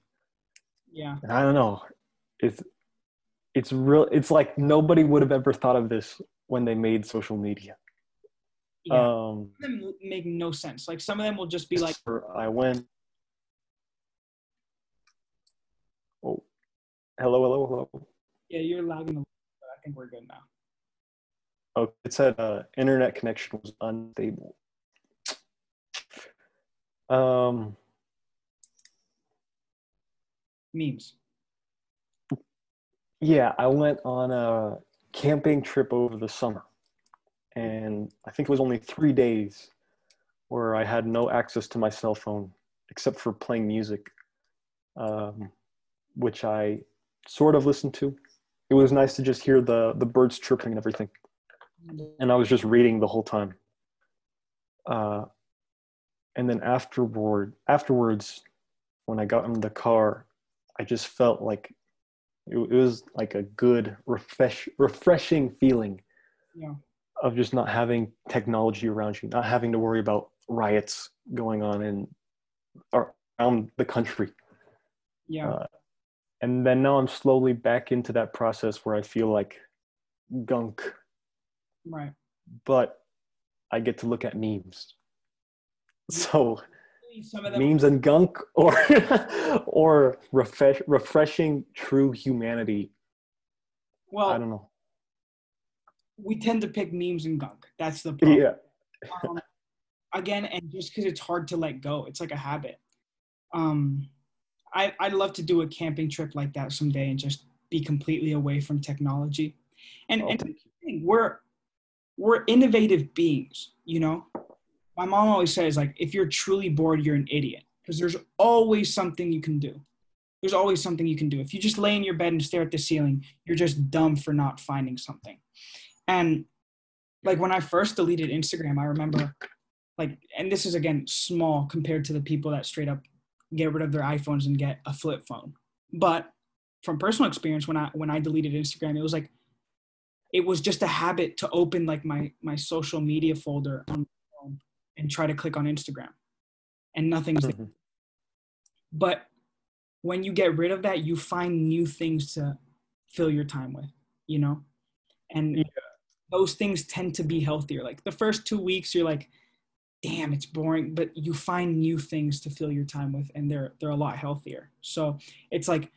yeah, And I don't know. It's it's real it's like nobody would have ever thought of this when they made social media. yeah. Um Some of them make no sense. Like some of them will just be like, I went Oh hello, hello, hello. yeah, you're lagging a little, but I think we're good now. Oh, it said uh, internet connection was unstable. Um, Memes. yeah, I went on a camping trip over the summer, and I think it was only three days where I had no access to my cell phone except for playing music, um, which I sort of listened to. It was nice to just hear the the birds chirping and everything. and I was just reading the whole time. Uh, and then afterward, afterwards, when I got in the car, I just felt like it, it was like a good, refresh, refreshing feeling Yeah. of just not having technology around you, not having to worry about riots going on in around the country. Yeah. Uh, and then now I'm slowly back into that process where I feel like gunk, right. but I get to look at memes. So memes and gunk or or refresh, refreshing true humanity. well, I don't know. we tend to pick memes and gunk. That's the problem. Yeah. um, again, and just because it's hard to let go, it's like a habit. Um, I I'd love to do a camping trip like that someday and just be completely away from technology. And, Oh, and we're we're innovative beings, you know. My mom always says like, if you're truly bored, you're an idiot because there's always something you can do. There's always something you can do. If you just lay in your bed and stare at the ceiling, you're just dumb for not finding something. And like when I first deleted Instagram, I remember like, and this is again small compared to the people that straight up get rid of their iPhones and get a flip phone. But from personal experience, when I when I deleted Instagram, it was like it was just a habit to open like my my social media folder on and try to click on Instagram, and nothing's there. Mhm. But when you get rid of that, you find new things to fill your time with, you know? And Yeah. those things tend to be healthier. Like the first two weeks, you're like, damn, it's boring, but you find new things to fill your time with, and they're they're a lot healthier. So it's like,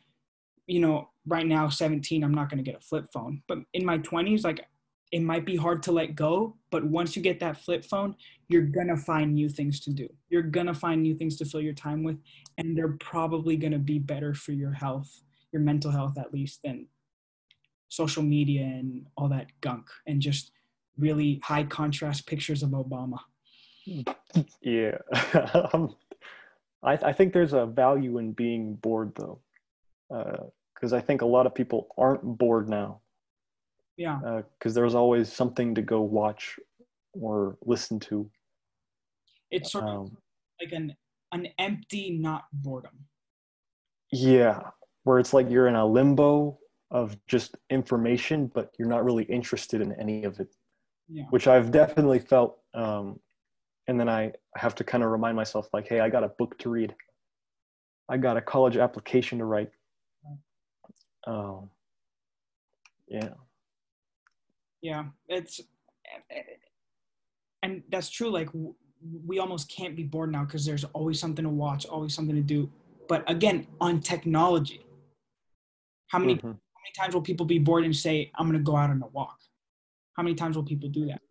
you know, right now, 17, I'm not gonna get a flip phone. But in my 20s, like it might be hard to let go, but once you get that flip phone, you're gonna find new things to do. You're gonna find new things to fill your time with, and they're probably gonna be better for your health, your mental health at least, than social media and all that gunk and just really high contrast pictures of Obama. Yeah. Um, I, I think there's a value in being bored though. Because I think a lot of people aren't bored now. Yeah, Because there's always something to go watch or listen to. it's sort of Um, like an an empty not boredom. yeah. Where it's like you're in a limbo of just information, but you're not really interested in any of it, Yeah, which I've definitely felt. Um, and then I have to kind of remind myself, like, hey, I got a book to read. I got a college application to write. Um, yeah. Yeah, it's and that's true. Like we almost can't be bored now because there's always something to watch, always something to do. But again, on technology, how many Mhm. how many times will people be bored and say, "I'm going to go out on a walk"? How many times will people do that?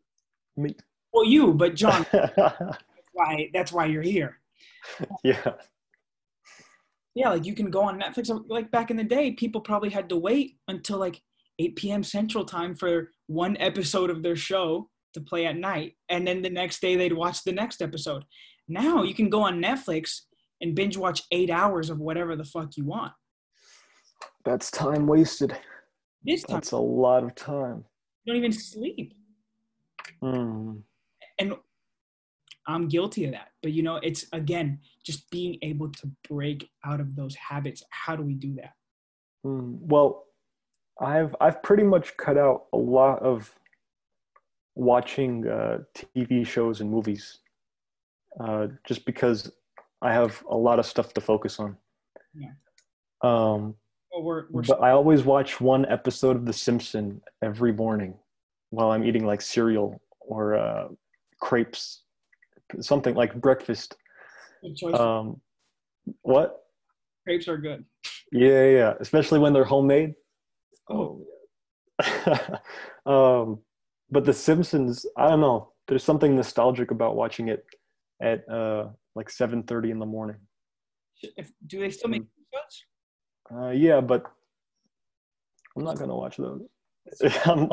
Me. Well, you, but John, that's why that's why you're here. yeah. Yeah, like you can go on Netflix. Like back in the day, people probably had to wait until like 8 p.m. Central Time for one episode of their show to play at night, and then the next day they'd watch the next episode. Now you can go on Netflix and binge watch eight hours of whatever the fuck you want. That's time wasted. This time That's a lot of time. you don't even sleep. Mm. and I'm guilty of that. But you know, it's again just being able to break out of those habits. How do we do that? Mm. Well, I've I've pretty much cut out a lot of watching uh, TV shows and movies, uh, just because I have a lot of stuff to focus on. Yeah. Um, Well, we're we're but I always watch one episode of The Simpsons every morning while I'm eating like cereal or uh, crepes, something like breakfast. good choice. Um, what? Crepes are good. Yeah, yeah, especially when they're homemade. Oh, um, but The Simpsons, I don't know. There's something nostalgic about watching it at uh, like 7:30 in the morning. if, do they still make episodes? Uh, yeah, but I'm not gonna watch those. I'm,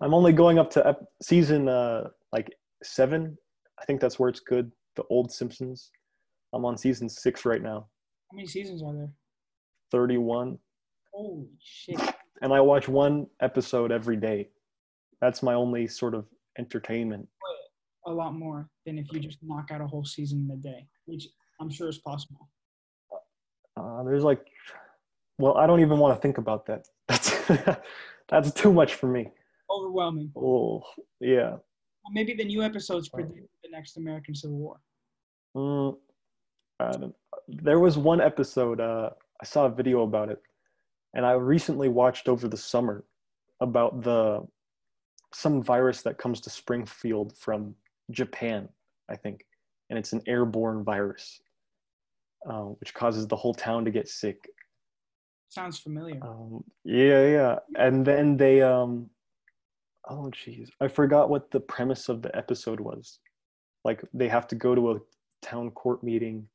I'm only going up to ep- season uh, like seven. I think that's where it's good. The old Simpsons. I'm on season six right now, How many seasons are there? 31, Holy shit! And I watch one episode every day. That's my only sort of entertainment. A lot more than if you just knock out a whole season in a day, which I'm sure is possible. Uh, there's like, well, I don't even want to think about that. That's that's too much for me. Overwhelming. Oh, yeah. Well, maybe the new episodes predict the next American Civil War. Mm, I don't, there was one episode. Uh, I saw a video about it, and I recently watched over the summer about the some virus that comes to Springfield from Japan, I think, and it's an airborne virus, uh, which causes the whole town to get sick. Sounds familiar. Um, yeah, yeah, and then they um, oh jeez, I forgot what the premise of the episode was. Like they have to go to a town court meeting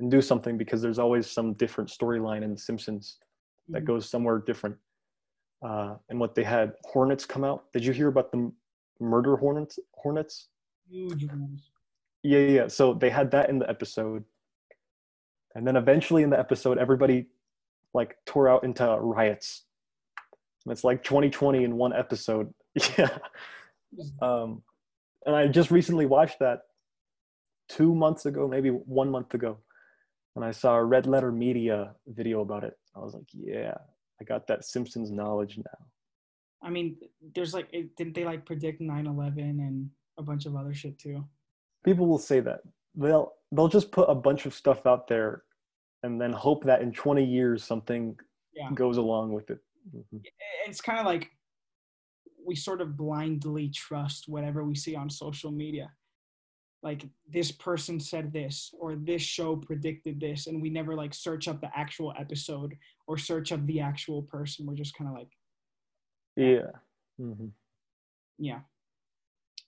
and do something because there's always some different storyline in The Simpsons that Mhm. goes somewhere different. Uh, and what they had hornets come out. Did you hear about the murder hornets? Hornets? Huge ones. Yeah, yeah. yeah. So they had that in the episode, and then eventually in the episode, everybody like tore out into riots. And it's like 2020 in one episode. Yeah. Um, and I just recently watched that two months ago, maybe one month ago, and I saw a Red Letter Media video about it. I was like, yeah, I got that Simpsons knowledge now. I mean, there's like, it, didn't they like predict 9/11 and a bunch of other shit too? People will say that they'll they'll just put a bunch of stuff out there, and then hope that in 20 years something Yeah. goes along with it. Mhm. It's kind of like we sort of blindly trust whatever we see on social media. Like this person said this, or this show predicted this, and we never like search up the actual episode or search up the actual person. We're just kind of like, Yeah. hmm yeah.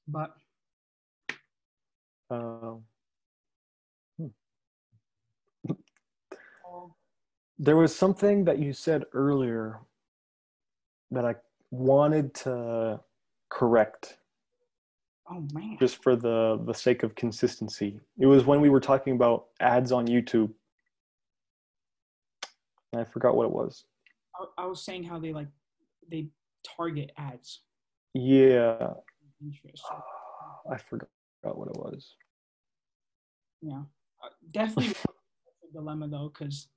But Um, oh, there was something that you said earlier that I wanted to correct oh man, just for the the sake of consistency. It was when we were talking about ads on YouTube. I forgot what it was. I, I was saying how they like they target ads. Yeah, Interest. I forgot what it was. Yeah, uh, definitely a dilemma though, because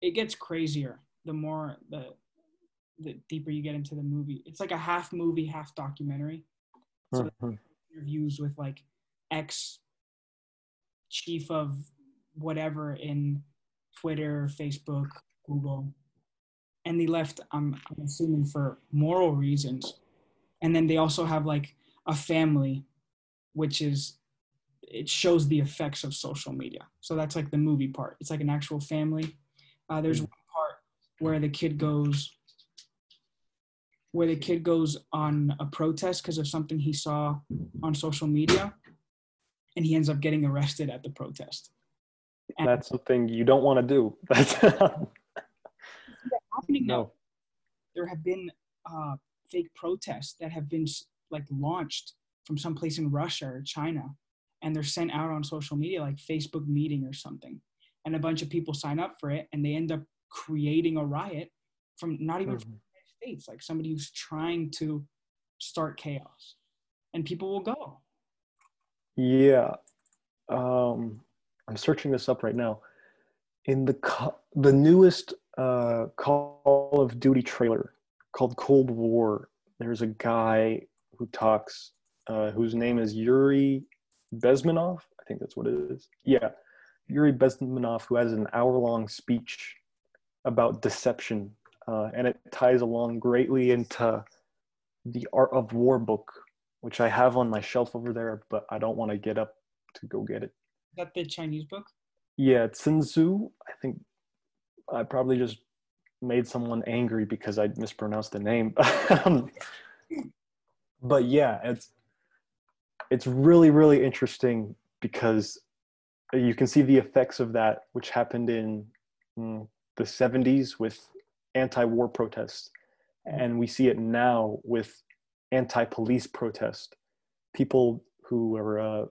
it gets crazier the more the the deeper you get into the movie. It's like a half movie, half documentary. So Mhm. Interviews with like ex chief of whatever in Twitter, Facebook, Google, and they left. I'm, I'm assuming for moral reasons, and then they also have like a family, which is it shows the effects of social media. So that's like the movie part. It's like an actual family. Uh, there's Mm. one part where the kid goes where the kid goes on a protest because of something he saw on social media and he ends up getting arrested at the protest. And That's something you don't want to do. That's happening now. no. There have been uh, fake protests that have been like launched from someplace in Russia or China, and they're sent out on social media like Facebook meeting or something, and a bunch of people sign up for it, and they end up creating a riot from not even from Mhm. the United States, like somebody who's trying to start chaos, and people will go. Yeah. Um, I'm searching this up right now. In the co- the newest uh, Call of Duty trailer called Cold War, there's a guy who talks, uh, whose name is Yuri Bezmenov. I think that's what it is. Yeah, Yuri Bezmenov, who has an hour-long speech about deception, uh, and it ties along greatly into the Art of War book, which I have on my shelf over there, but I don't want to get up to go get it. Is that the Chinese book? Yeah, Sun Tzu. I think I probably just made someone angry because I mispronounced the name. Um, but yeah, it's it's really really interesting because you can see the effects of that, which happened in mm, the 70s with anti-war protests, and we see it now with anti-police protest. People who are uh,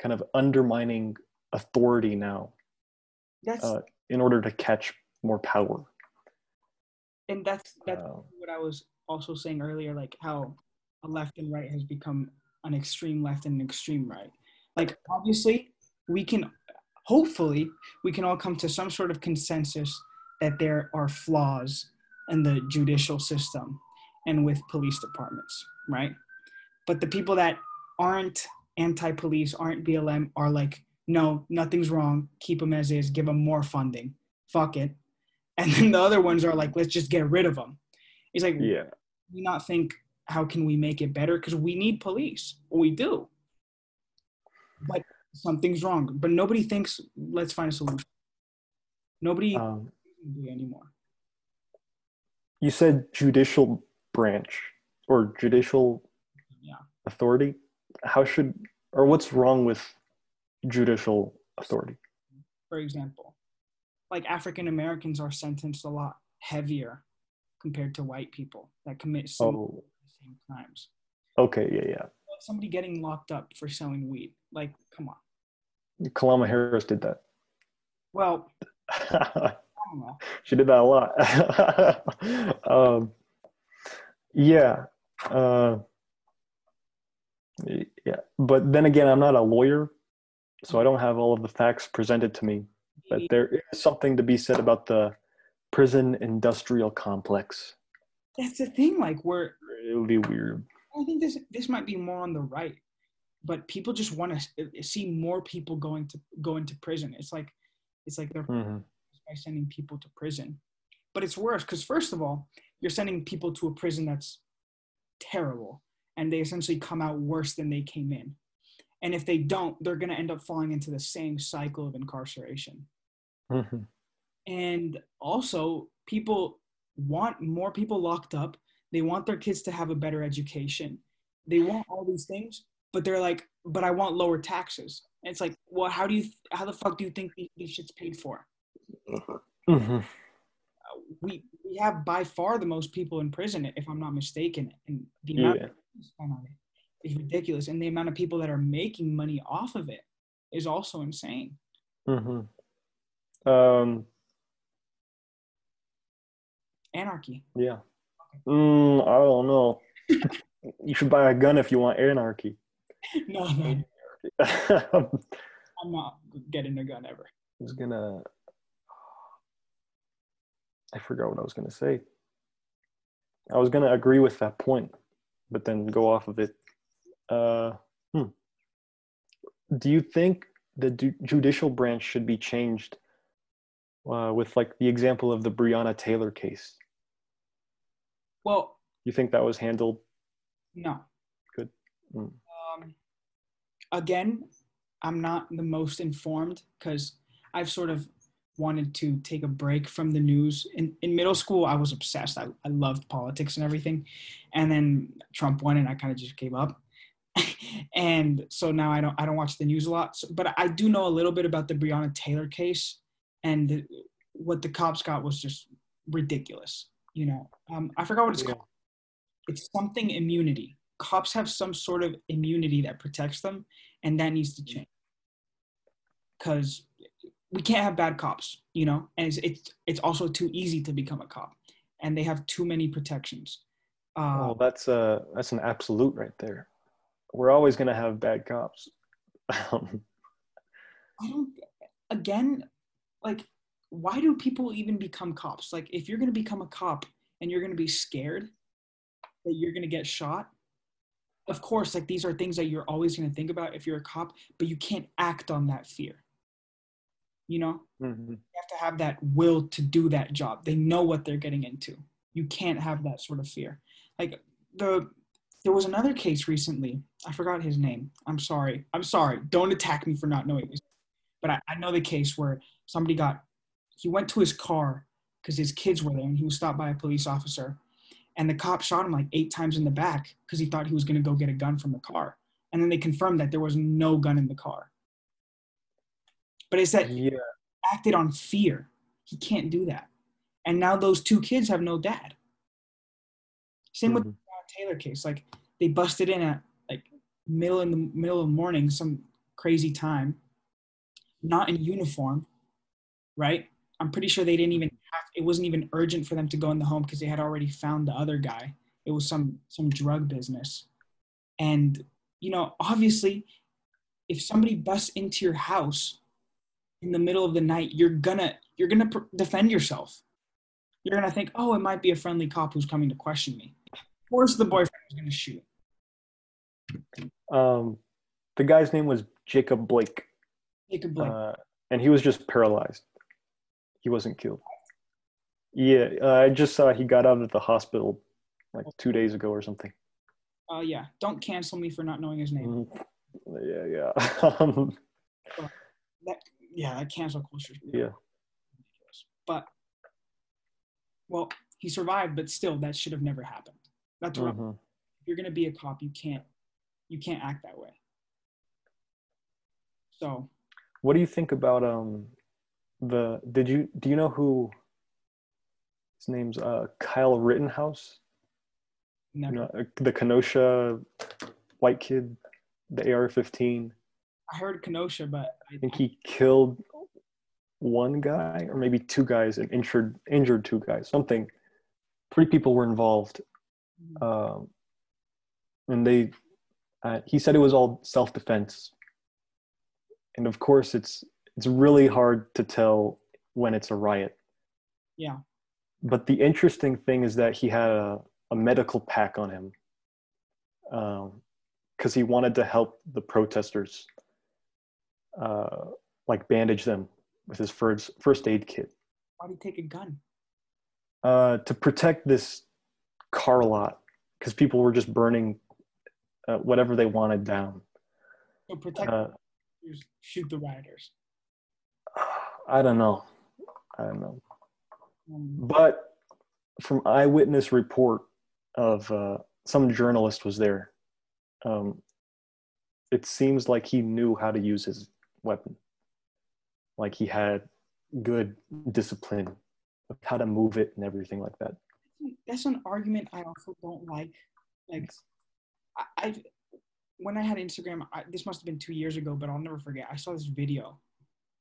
kind of undermining authority now That's uh, in order to catch more power. and that's that's Uh, what I was also saying earlier, like how a left and right has become an extreme left and an extreme right. Like obviously, we can hopefully we can all come to some sort of consensus that there are flaws in the judicial system and with police departments, right? But the people that aren't anti-police, aren't BLM, are like, no, nothing's wrong. Keep them as is. Give them more funding. Fuck it. and then the other ones are like, let's just get rid of them. He's like, Yeah. we not think how can we make it better because we need police we do but something's wrong but nobody thinks let's find a solution nobody Um, do it anymore you said judicial branch or judicial Yeah. authority. How should or what's wrong with judicial authority? for example like african americans are sentenced a lot heavier compared to white people that commit some Oh, same crimes okay, yeah, yeah. somebody getting locked up for selling weed like come on Kamala Harris did that. well i don't know she did that a lot. um, yeah, uh, yeah. But then again, I'm not a lawyer, so I don't have all of the facts presented to me. But there is something to be said about the prison industrial complex. that's the thing like we're It would be weird. I think this this might be more on the right, but people just want to see more people going to go into prison. It's like it's like they're hmm by sending people to prison, but it's worse because first of all, you're sending people to a prison that's terrible, and they essentially come out worse than they came in. And if they don't, they're gonna end up falling into the same cycle of incarceration. hmm and also people want more people locked up. They want their kids to have a better education. They want all these things but they're like but i want lower taxes. And it's like well how do you how the fuck do you think these shit's paid for hmm we we have by far the most people in prison if i'm not mistaken and the amount Yeah. of money spent on it is ridiculous and the amount of people that are making money off of it is also insane hmm Um, anarchy yeah. Mm, I don't know. you should buy a gun if you want anarchy. no no I i'm not getting a gun ever was gonna. I forgot what I was gonna say. I was gonna agree with that point, but then go off of it. Uh, hmm. Do you think the du- judicial branch should be changed uh, with like the example of the Breonna Taylor case? well You think that was handled? No. Good. Mm. Um, again, I'm not the most informed because I've sort of wanted to take a break from the news. In, in middle school, I was obsessed. I, I loved politics and everything. And then Trump won and I kind of just gave up. and so now I don't I don't watch the news a lot. So, but I do know a little bit about the Breonna Taylor case and the, what the cops got was just ridiculous. You know, um, I forgot what it's Yeah. called it's something immunity. Cops have some sort of immunity that protects them, and that needs to change. Because we can't have bad cops, you know, and it's it's, it's also too easy to become a cop, and they have too many protections. Uh, Oh, that's a that's an absolute right there. We're always gonna have bad cops. Um, I don't. Again, like, why do people even become cops? Like, if you're gonna become a cop and you're gonna be scared that you're gonna get shot, of course, like these are things that you're always gonna think about if you're a cop, but you can't act on that fear. You know, mhm. you have to have that will to do that job. They know what they're getting into. You can't have that sort of fear. Like the there was another case recently. I forgot his name. I'm sorry. I'm sorry. Don't attack me for not knowing this. But I, I know the case where somebody got he went to his car because his kids were there and he was stopped by a police officer. And the cop shot him like eight times in the back because he thought he was gonna go get a gun from the car. And then they confirmed that there was no gun in the car. But it's that Yeah. acted on fear. He can't do that. And now those two kids have no dad. Same with Mhm. the Taylor case. Like they busted in at like middle in the middle of the morning, some crazy time, not in uniform, right? I'm pretty sure they didn't even have it wasn't even urgent for them to go in the home because they had already found the other guy. It was some some drug business. And you know, obviously, if somebody busts into your house in the middle of the night, you're gonna you're gonna pr- defend yourself. You're gonna think, oh, it might be a friendly cop who's coming to question me. Of course, the boyfriend is gonna shoot. Um, the guy's name was Jacob Blake, Jacob Blake. uh, and he was just paralyzed. He wasn't killed. Yeah, uh, I just saw he got out of the hospital like two days ago or something. Uh, yeah, don't cancel me for not knowing his name. Mhm. Yeah, yeah. um, That yeah, that cancel culture. yeah. But well, he survived, but still, that should have never happened. That's what mhm. if you're gonna be a cop, you can't you can't act that way. So What do you think about um the did you do you know who his name's uh Kyle Rittenhouse? never. You know, uh, the Kenosha white kid, the AR-15. I heard Kenosha, but I think he killed one guy or maybe two guys and injured injured two guys. Something. Three people were involved, um, and they. Uh, he said it was all self-defense, and of course, it's it's really hard to tell when it's a riot. yeah, But the interesting thing is that he had a, a medical pack on him, because he wanted to help the protesters, uh, like bandage them with his first first aid kit. why'd he take a gun? uh, to protect this car lot because people were just burning uh, whatever they wanted down. So protect Uh, shoot the rioters. I don't know. I don't know. Um, But from eyewitness report of uh, some journalist was there, um, it seems like he knew how to use his weapon. Like he had good discipline of how to move it and everything like that. that's an argument I also don't like. Like, I, I when I had Instagram, I, this must have been two years ago, but I'll never forget. I saw this video,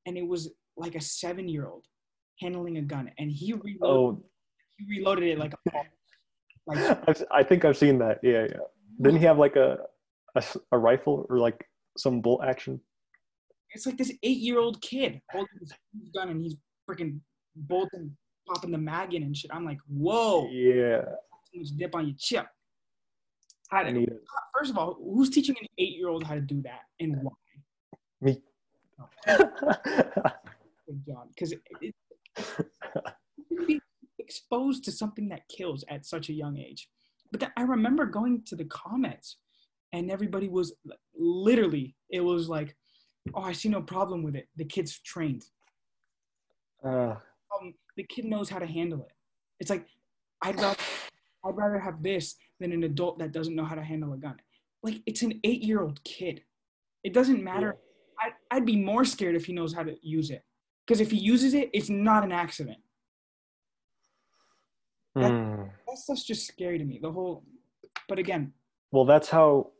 and it was like a seven-year-old handling a gun, and he reloaded, Oh, he reloaded it like a like I've, think I've seen that. Yeah, yeah. Didn't he have like a a rifle or like some bolt action? It's like this eight-year-old kid holding his gun, and he's freaking bolting, popping the mag in and shit. I'm like, whoa, Yeah. too much dip on your chip. How I to, it. first of all, who's teaching an eight-year-old how to do that and why? Me. Good job, because it, it, be exposed to something that kills at such a young age. But then I remember going to the comments, and everybody was literally, it was like, "Oh, I see no problem with it. The kid's trained. uh, Um, the kid knows how to handle it." It's like, I'd rather, I'd rather have this than an adult that doesn't know how to handle a gun. Like it's an eight-year-old kid. It doesn't matter. I'd, I'd be more scared if he knows how to use it. Because if he uses it, it's not an accident. That stuff's just scary to me. The whole, but again, Well, that's how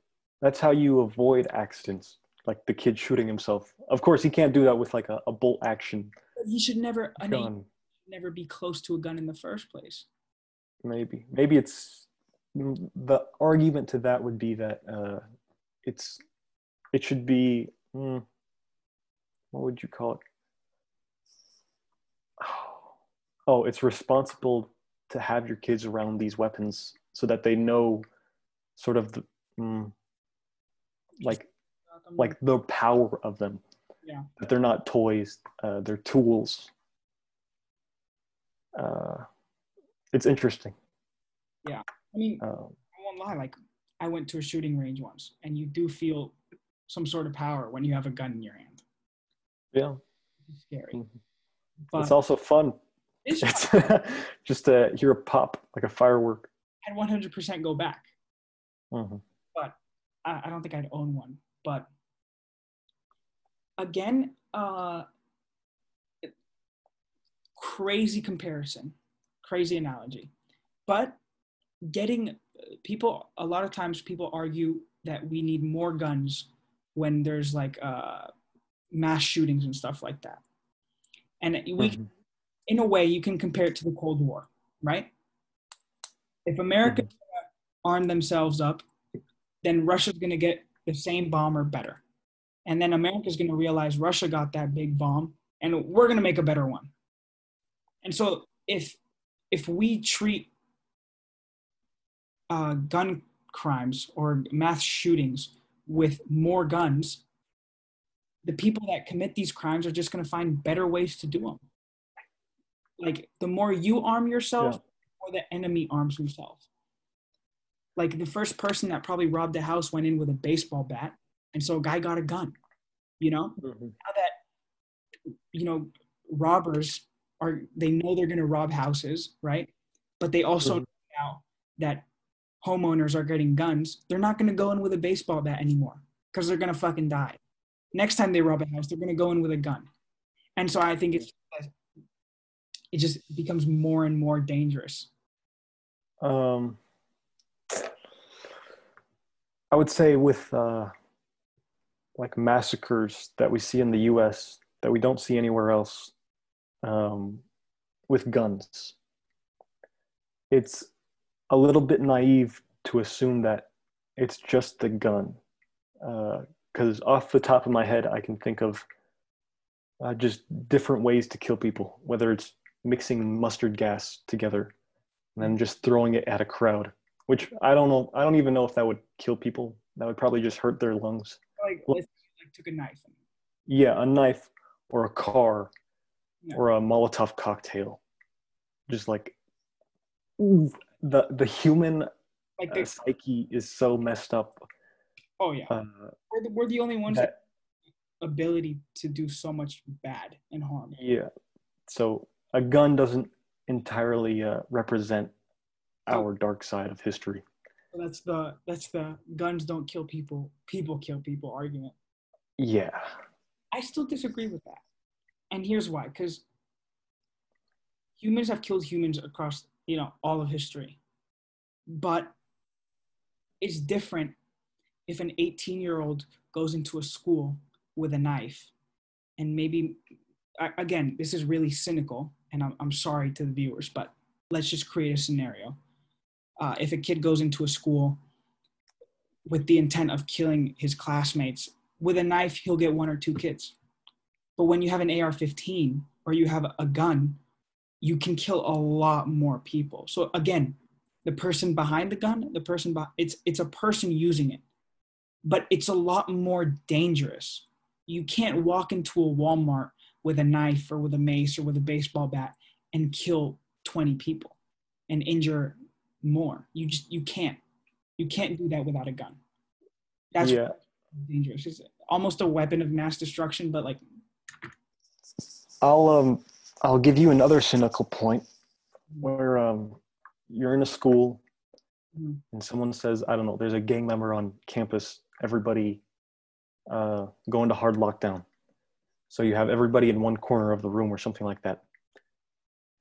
that's how you avoid accidents, like the kid shooting himself. Of course, he can't do that with like a, a bolt action he should never, gun. should never be close to a gun in the first place. Maybe, maybe it's mm, the argument to that would be that uh, it's it should be mm, what would you call it? Oh, it's responsible to have your kids around these weapons so that they know sort of the mm, like like the power of them. Yeah. That they're not toys, uh, they're tools. Uh, it's interesting. Yeah. I mean, Um, I won't lie. Like, I went to a shooting range once, and you do feel some sort of power when you have a gun in your hand. yeah, It's scary, Mhm. but it's also fun. it's It's just to hear a pop like a firework. I'd 100% go back. Mhm. But I, I don't think I'd own one, but again, uh, crazy comparison, crazy analogy, but getting people a lot of times people argue that we need more guns when there's like uh, mass shootings and stuff like that, and we Mhm. in a way you can compare it to the Cold War, right? If America arm themselves up, then Russia's going to get the same bomb or better. And then America's going to realize Russia got that big bomb and we're going to make a better one. And so if if we treat uh, gun crimes or mass shootings with more guns, the people that commit these crimes are just going to find better ways to do them. like the more you arm yourself, Yeah. the more the enemy arms himself. Like the first person that probably robbed a house went in with a baseball bat, and so a guy got a gun. You know, now that you know robbers are they know they're going to rob houses right? But they also Mhm. know now that homeowners are getting guns they're not going to go in with a baseball bat anymore because they're going to fucking die. Next time they rob a house they're going to go in with a gun. And so i think it's it just becomes more and more dangerous. Um, I would say with uh, like massacres that we see in the U.S. that we don't see anywhere else, um, with guns, it's a little bit naive to assume that it's just the gun, because off the top of my head, I can think of uh, just different ways to kill people, whether it's mixing mustard gas together and then just throwing it at a crowd which i don't know i don't even know if that would kill people that would probably just hurt their lungs like say, like took a knife and yeah a knife or a car Yeah. or a molotov cocktail. Just like ooh, the the human like uh, psyche is so messed up. Oh yeah. Uh, we're the, we're the only ones that that ability to do so much bad and harm. Yeah. So a gun doesn't entirely uh, represent our dark side of history that's the that's the guns don't kill people people kill people argument. Yeah. I still disagree with that. And here's why because humans have killed humans across you know all of history. But it's different if an 18 year old goes into a school with a knife and maybe again this is really cynical and i'm, I'm sorry to the viewers but let's just create a scenario uh, if a kid goes into a school with the intent of killing his classmates with a knife he'll get one or two kids. But when you have an ar-15 or you have a gun you can kill a lot more people. So again the person behind the gun the person behind, it's it's a person using it but it's a lot more dangerous. You can't walk into a walmart with a knife or with a mace or with a baseball bat and kill 20 people and injure more. You just you can't. You can't do that without a gun. That's yeah. dangerous. It's almost a weapon of mass destruction but like I'll um I'll give you another cynical point where um you're in a school Mhm. and someone says I don't know there's a gang member on campus everybody uh go into hard lockdown. So you have everybody in one corner of the room or something like that.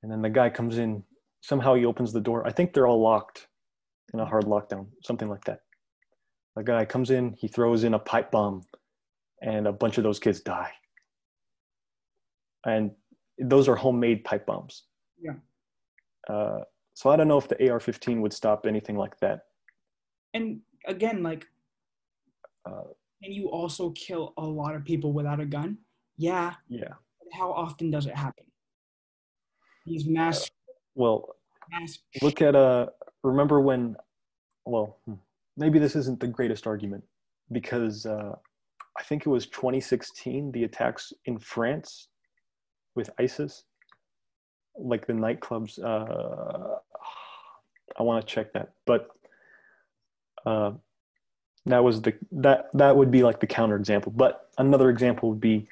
And then the guy comes in somehow he opens the door I think they're all locked in a hard lockdown something like that A guy comes in he throws in a pipe bomb and a bunch of those kids die and those are homemade pipe bombs. Yeah. Uh, so I don't know if the AR-15 would stop anything like that. and again like Uh, can you also kill a lot of people without a gun yeah yeah. how often does it happen these mass Well, look at uh. Remember when? Well, hmm, maybe this isn't the greatest argument because uh, I think it was 2016 the attacks in France with ISIS, like the nightclubs. Uh, I want to check that, but uh, that was the that that would be like the counter example. But another example would be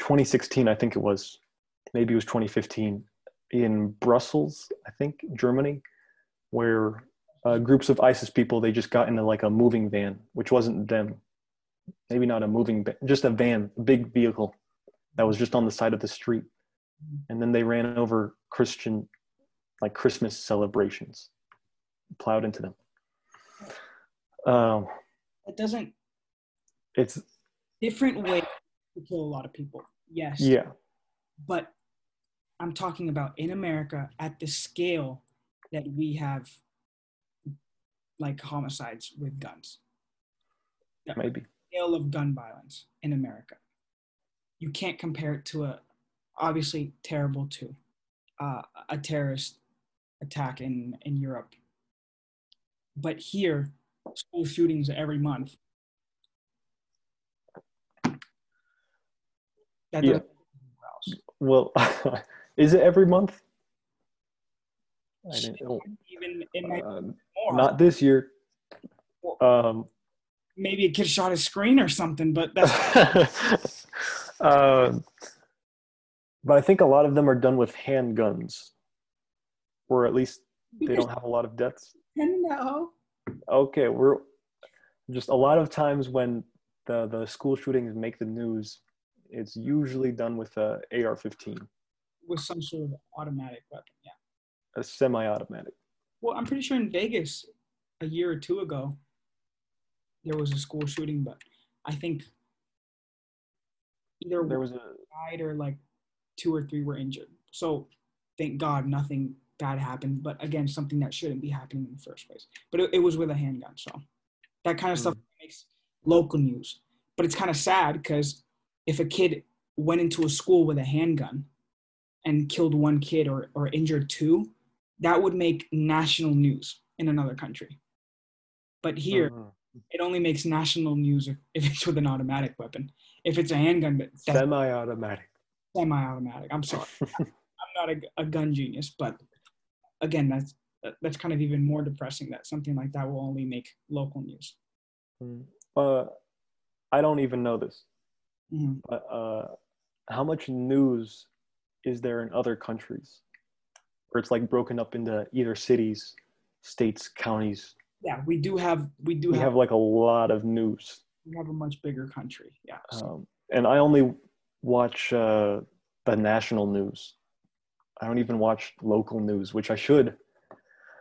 2016. I think it was, maybe it was 2015 in Brussels. I think Germany, where uh, groups of ISIS people they just got into like a moving van, which wasn't them. Maybe not a moving, van, just a van, a big vehicle that was just on the side of the street, and then they ran over Christian, like Christmas celebrations, plowed into them. Um, it doesn't it's different way to kill a lot of people yes yeah, but i'm talking about in america at the scale that we have like homicides with guns maybe. scale of gun violence in america you can't compare it to a obviously terrible too uh, a terrorist attack in in europe but here school shootings every month that Yeah. Well, is it every month? I didn't. oh, Even it might uh, more. not this year. Um, Maybe a kid shot a screen or something, but that's um, but I think a lot of them are done with handguns, or at least they don't have a lot of deaths. no. Okay, we're just a lot of times when the the school shootings make the news, it's usually done with a AR-15, With some sort of automatic weapon, yeah. a semi-automatic. Well, I'm pretty sure in Vegas a year or two ago there was a school shooting, but I think either There was a died or like two or three were injured. So thank God nothing bad happened. But again, something that shouldn't be happening in the first place. But it, it was with a handgun, so that kind of stuff hmm. makes local news. But it's kind of sad because if a kid went into a school with a handgun and killed one kid or, or injured two, that would make national news in another country. But here, Mhm. it only makes national news if, if it's with an automatic weapon. If it's a handgun, that- that's semi-automatic. semi-automatic. I'm sorry, I'm not a, a gun genius, but again, that's that's kind of even more depressing that something like that will only make local news. Mm. Uh, I don't even know this, Mhm. but uh, how much news is there in other countries where it's like broken up into either cities, states, counties? Yeah, we do have we do We have, have like a lot of news, we have a much bigger country. Yeah, so, um, and I only watch uh, the national news. I don't even watch local news, which I should.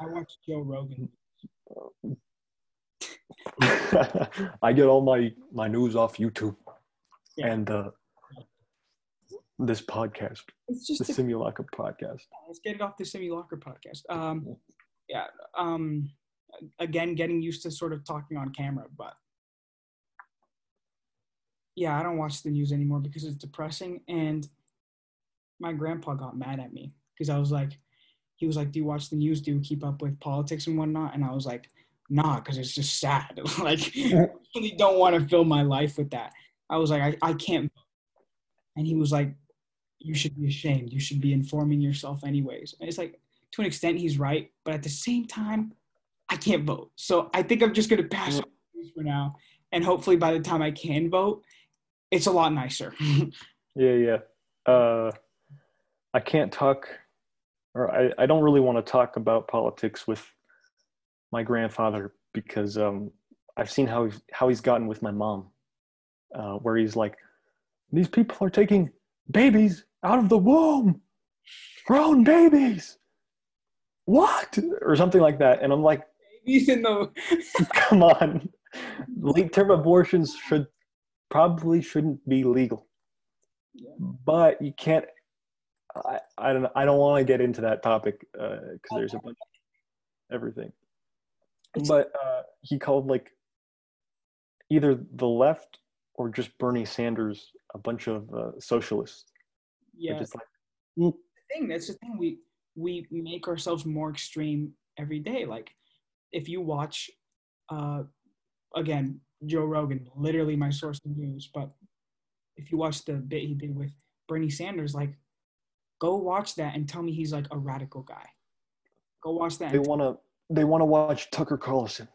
I watch Joe Rogan. I get all my my news off YouTube Yeah. and uh, this podcast, It's the just a, Simulacra podcast. let's get it off the Simulacra podcast. Um, yeah. Um, again, getting used to sort of talking on camera, but yeah, I don't watch the news anymore because it's depressing. And my grandpa got mad at me because I was like, he was like, "Do you watch the news? Do you keep up with politics and whatnot?" And I was like, "Nah, because it's just sad. like, I really don't want to fill my life with that." I was like, "I, I can't." And he was like, "You should be ashamed. You should be informing yourself anyways." And it's like, to an extent, he's right, but at the same time, I can't vote. So I think I'm just gonna pass news for now, and hopefully by the time I can vote, it's a lot nicer. Yeah, yeah. Uh, I can't talk, or I, I don't really want to talk about politics with my grandfather because um, I've seen how he's, how he's gotten with my mom, uh, where he's like, "These people are taking babies out of the womb, grown babies, what?" or something like that, and I'm like, Even though "Come on, late term abortions should probably shouldn't be legal." Yeah. but you can't i, I don't i don't want to get into that topic because there's a bunch of everything but uh, he called like either the left or just bernie sanders a bunch of uh, socialists yeah, Which is like the thing. That's the thing. We we make ourselves more extreme every day. Like if you watch, uh, again, Joe Rogan, literally my source of news. But if you watch the bit he did with Bernie Sanders, like, go watch that and tell me he's like a radical guy. Go watch that. they want to they want to watch tucker carlson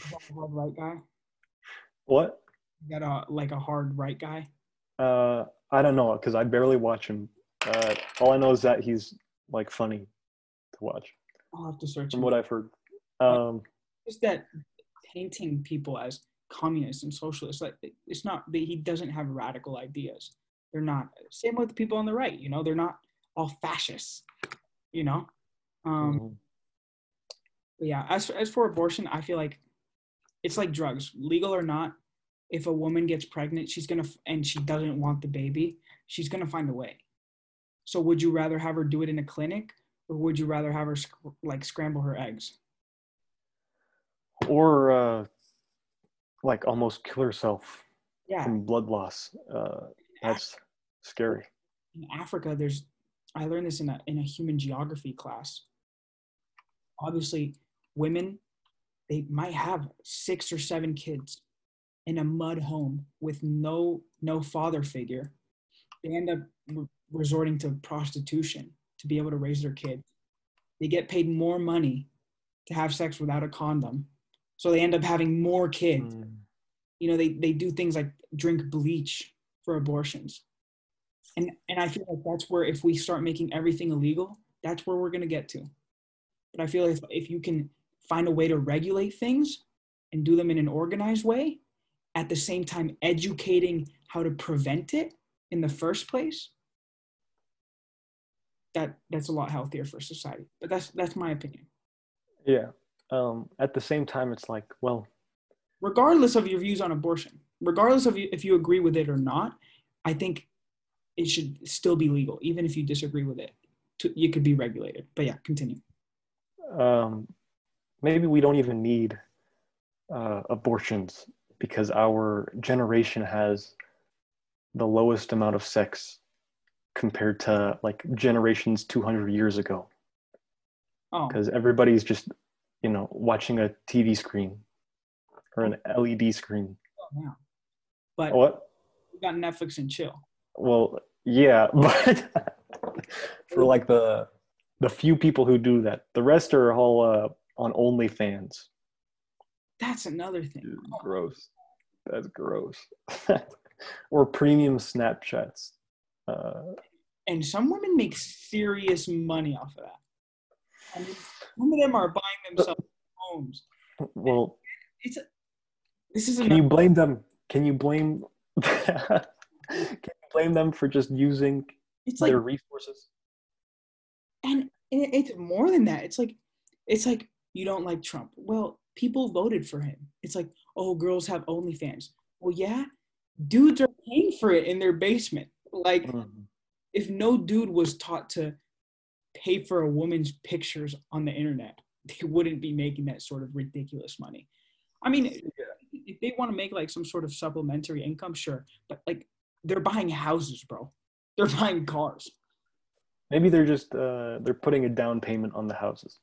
tell me he's right guy. what Is that a like a hard right guy? uh i don't know because i barely watch him uh all i know is that he's like funny to watch I'll have to search. from him. what i've heard um just that painting people as communists and socialists like it's not that he doesn't have radical ideas they're not same with people on the right you know they're not all fascists you know um mhm. but yeah as as for abortion i feel like it's like drugs legal or not if a woman gets pregnant she's gonna and she doesn't want the baby she's gonna find a way so would you rather have her do it in a clinic or would you rather have her sc- like scramble her eggs or uh, like almost kill herself yeah from blood loss. Uh, that's scary. in Africa, there's I learned this in a in a human geography class. Obviously, women they might have six or seven kids in a mud home with no no father figure. They end up re- resorting to prostitution to be able to raise their kid. They get paid more money to have sex without a condom. So they end up having more kids. Mm. You know, they, they do things like drink bleach for abortions. And and I feel like that's where if we start making everything illegal, that's where we're gonna get to. But I feel if if you can find a way to regulate things and do them in an organized way, at the same time educating how to prevent it in the first place, that that's a lot healthier for society. But that's that's my opinion. Yeah. Um, at the same time, it's like, well, Regardless of your views on abortion, regardless of you, if you agree with it or not, I think it should still be legal, even if you disagree with it. To, you could be regulated. But yeah, continue. um, maybe we don't even need uh, abortions because our generation has the lowest amount of sex compared to like generations 200 years ago Oh, because everybody's just you know watching a tv screen or an led screen yeah. But what we got Netflix and chill. well yeah but for like the the few people who do that the rest are all uh, on onlyfans That's another thing. Dude, gross. That's gross. or premium Snapchats. Uh, And some women make serious money off of that. I mean, some of them are buying themselves homes. well, It's a, this is can you blame them? Can you blame? can you blame them for just using it's like their resources? and it's more than that it's like it's like you don't like trump well people voted for him it's like oh girls have onlyfans. Well yeah dudes are paying for it in their basement. Like Mhm. if no dude was taught to pay for a woman's pictures on the internet they wouldn't be making that sort of ridiculous money. I mean if they want to make like some sort of supplementary income sure but like they're buying houses bro. They're buying cars. Maybe they're just uh, they're putting a down payment on the houses,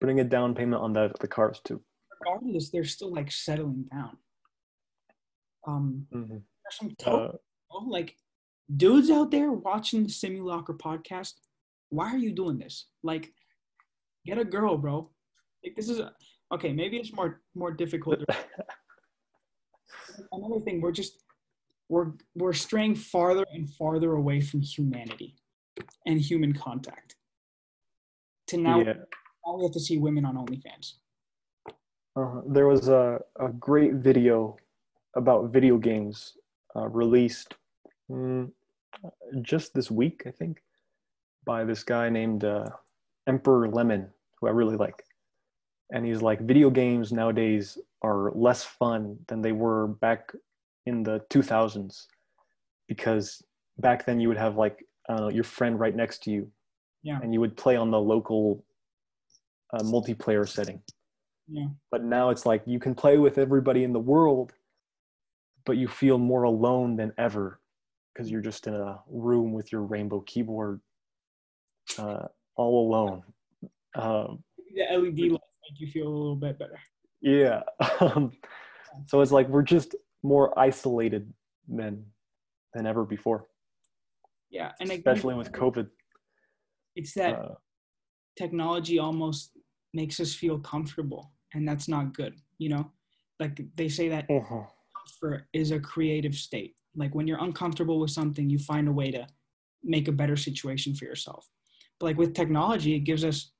putting a down payment on the the cars too. Regardless, they're still like settling down. Um, Mhm. there's some Uh, like dudes out there watching the Simulacra podcast. Why are you doing this? Like, get a girl, bro. Like this is a, okay. Maybe it's more more difficult. Another thing, we're just we're we're straying farther and farther away from humanity and human contact. To now, yeah. now we have to see women on OnlyFans. Uh, there was a, a great video about video games uh, released mm, just this week, I think, by this guy named uh, Emperor Lemon, who I really like. And he's like, video games nowadays are less fun than they were back in the 2000s because back then you would have like, know, your friend right next to you. Yeah. And you would play on the local uh, multiplayer setting Yeah. but now it's like you can play with everybody in the world but you feel more alone than ever because you're just in a room with your rainbow keyboard uh, all alone. Um, The LED lights make you feel a little bit better. yeah. Um, so it's like we're just more isolated than than ever before. Yeah, and especially with covid. it's that uh, technology almost makes us feel comfortable, and that's not good. You know, like they say that uh-huh. comfort is a creative state. Like when you're uncomfortable with something, you find a way to make a better situation for yourself. But like with technology, it gives us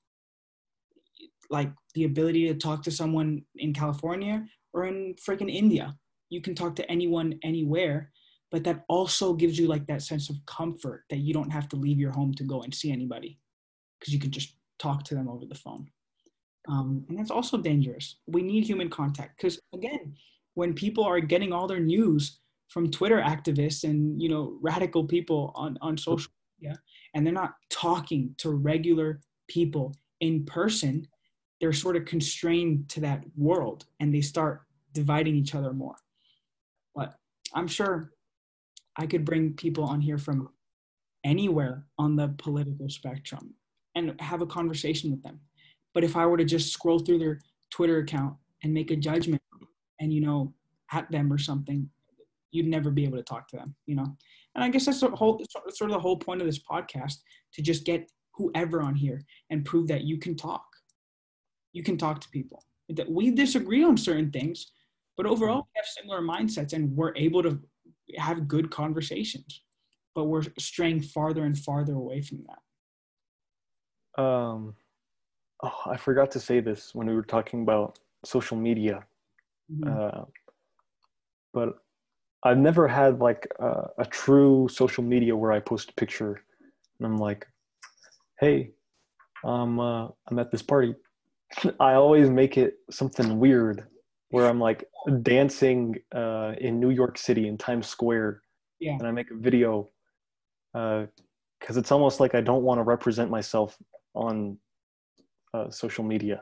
like the ability to talk to someone in California or in freaking India. You can talk to anyone anywhere, but that also gives you like that sense of comfort that you don't have to leave your home to go and see anybody because you can just talk to them over the phone. Um, and that's also dangerous. We need human contact because again, when people are getting all their news from Twitter activists and you know radical people on on social media, and they're not talking to regular people in person, they're sort of constrained to that world, and they start dividing each other more. But I'm sure I could bring people on here from anywhere on the political spectrum and have a conversation with them. But if I were to just scroll through their Twitter account and make a judgment and, you know, at them or something, you'd never be able to talk to them, you know? And I guess that's the whole, sort of the whole point of this podcast to just get whoever on here and prove that you can talk. You can talk to people. That we disagree on certain things, but overall we have similar mindsets and we're able to have good conversations. But we're straying farther and farther away from that. Um, oh, I forgot to say this when we were talking about social media. Mm-hmm. Uh, but I've never had like a, a true social media where I post a picture and I'm like, hey, um, uh, I'm at this party. I always make it something weird where I'm like dancing uh, in New York City in Times Square. Yeah. And I make a video because uh, it's almost like I don't want to represent myself on uh, social media.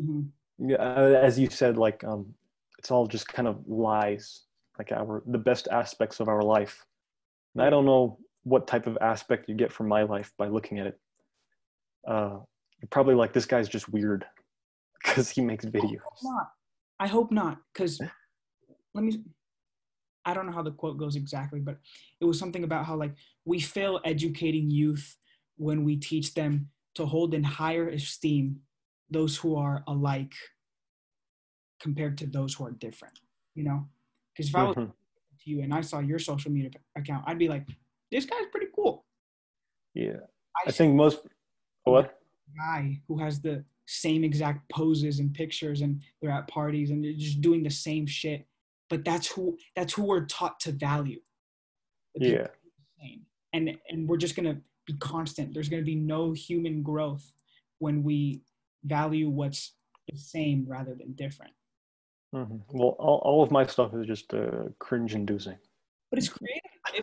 Mm-hmm. Yeah, uh, as you said, like um, it's all just kind of lies like our the best aspects of our life. And i don't know what type of aspect you get from my life by looking at it. Uh you're probably like this guy's just weird because he makes videos I hope not. I hope not because let me i don't know how the quote goes exactly but it was something about how like we fail educating youth when we teach them to hold in higher esteem those who are alike compared to those who are different you know because if I was mm-hmm. to you and I saw your social media account, I'd be like, this guy's pretty cool. Yeah. I, I think most what guy who has the same exact poses and pictures and they're at parties and they're just doing the same shit. But that's who that's who we're taught to value. Yeah. And and we're just gonna be constant. There's gonna be no human growth when we value what's the same rather than different. Mm-hmm. Well, all, all of my stuff is just uh, cringe inducing. But it's creative.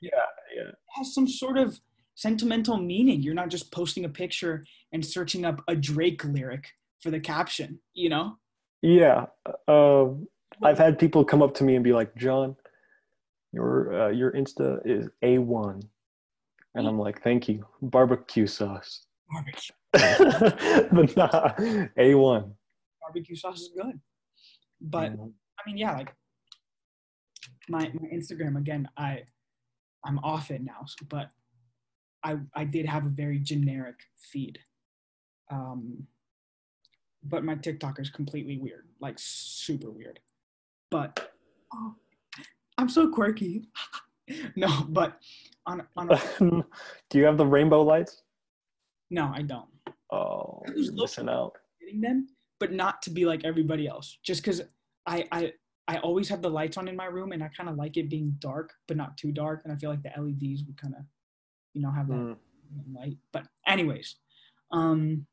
yeah, yeah. It has some sort of sentimental meaning. You're not just posting a picture and searching up a Drake lyric for the caption, you know? Yeah. Uh, I've had people come up to me and be like, John, your uh, your Insta is A1. And I'm like, thank you. Barbecue sauce. Barbecue. but nah, A1. Barbecue sauce is good. But mm-hmm. I mean, yeah, like my my Instagram again, I I'm off it now, but I I did have a very generic feed. Um, but my TikTok is completely weird, like super weird. But oh, I'm so quirky. no, but on on. A, Do you have the rainbow lights? No, I don't. Oh, missing out. Getting them, but not to be like everybody else. Just because I, I I always have the lights on in my room, and I kind of like it being dark, but not too dark. And I feel like the LEDs would kind of, you know, have that mm. light. But anyways, um,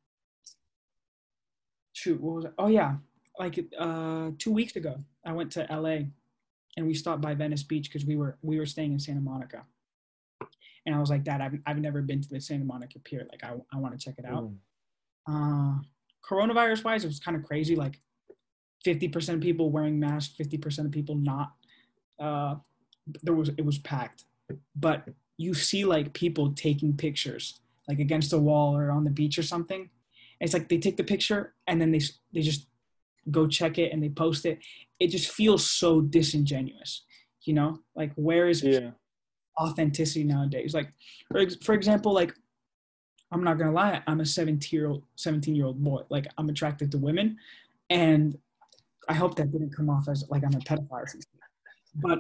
shoot, what was it? Oh yeah, like uh, two weeks ago, I went to LA, and we stopped by Venice Beach because we were we were staying in Santa Monica. And I was like, Dad, I've, I've never been to the Santa Monica Pier. Like, I, I want to check it out. Mm. Uh, coronavirus wise, it was kind of crazy. Like 50% of people wearing masks, 50% of people not. Uh, there was it was packed, but you see like people taking pictures like against a wall or on the beach or something. And it's like they take the picture and then they they just go check it and they post it. It just feels so disingenuous, you know. Like where is yeah. Authenticity nowadays? Like for for example, like I'm not gonna lie, I'm a 17 year old 17 year old boy. Like I'm attracted to women, and I hope that didn't come off as like I'm a pedophile. But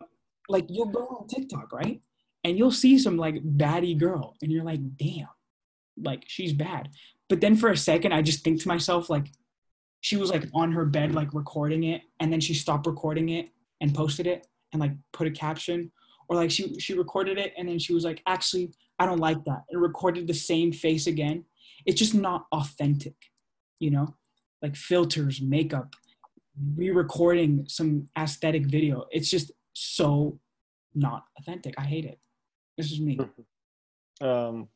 like you'll go on TikTok, right? And you'll see some like baddie girl, and you're like, damn, like she's bad. But then for a second, I just think to myself, like, she was like on her bed, like recording it, and then she stopped recording it and posted it and like put a caption. Or like she she recorded it and then she was like, actually, I don't like that. And recorded the same face again. It's just not authentic, you know? Like filters, makeup, re-recording some aesthetic video. It's just so not authentic. I hate it. This is me. Um,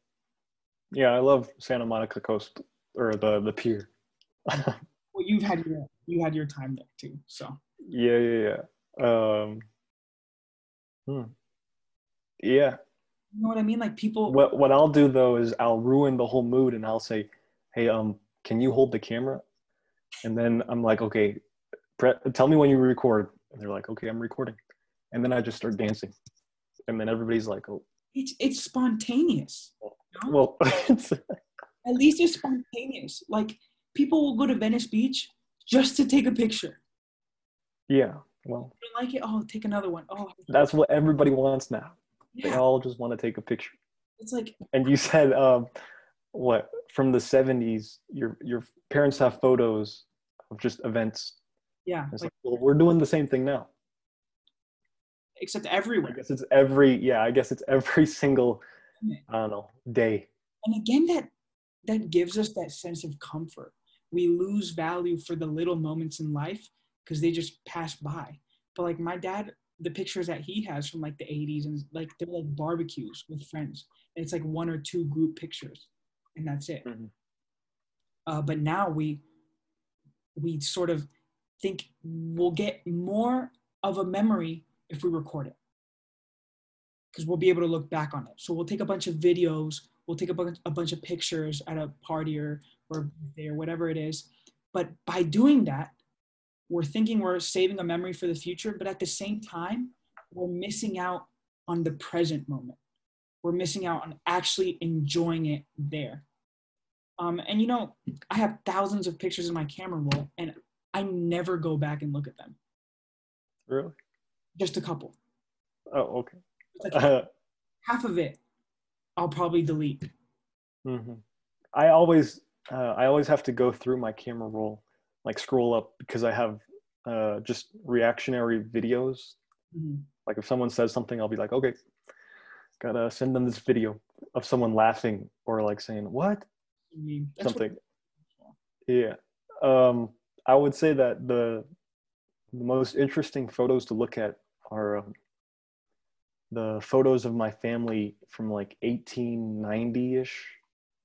yeah, I love Santa Monica Coast or the the pier. well, you've had your you had your time there too, so. Yeah, yeah, yeah. Um, hmm. Yeah. You know what I mean? Like people. What what I'll do though is I'll ruin the whole mood and I'll say, "Hey, um, can you hold the camera?" And then I'm like, "Okay, pre- tell me when you record." And they're like, "Okay, I'm recording." and then I just start dancing, and then everybody's like, "Oh, It's it's spontaneous. you know? well." it's, At least it's spontaneous. Like people will go to Venice Beach just to take a picture. yeah, well, You don't like it? Oh, take another one. Oh, that's what everybody wants now. They all just want to take a picture. It's like And you said, um, what from the '70s? Your your parents have photos of just events. yeah, It's like, like, well, we're doing the same thing now. except everyone. I guess it's every yeah. I guess it's every single I don't know day. and again that that gives us that sense of comfort we lose value for the little moments in life because they just pass by but like my dad the pictures that he has from like the 80s and like they're like barbecues with friends and it's like one or two group pictures and that's it Mhm. uh, but now we we sort of think we'll get more of a memory if we record it because we'll be able to look back on it. So we'll take a bunch of videos, we'll take a bunch, a bunch of pictures at a party or or or whatever it is. But by doing that, we're thinking we're saving a memory for the future, but at the same time, we're missing out on the present moment. We're missing out on actually enjoying it there. Um, and you know, I have thousands of pictures in my camera roll, and I never go back and look at them. Really? Just a couple. Oh, okay. Like Uh, half of it, I'll probably delete. Mm-hmm. I always uh, I always have to go through my camera roll, like scroll up because I have uh, just reactionary videos. Mhm. Like if someone says something, I'll be like, okay, gotta send them this video of someone laughing or like saying what mean, that's what- something. Yeah. Um, I would say that the the most interesting photos to look at are um, the photos of my family from like 1890 ish,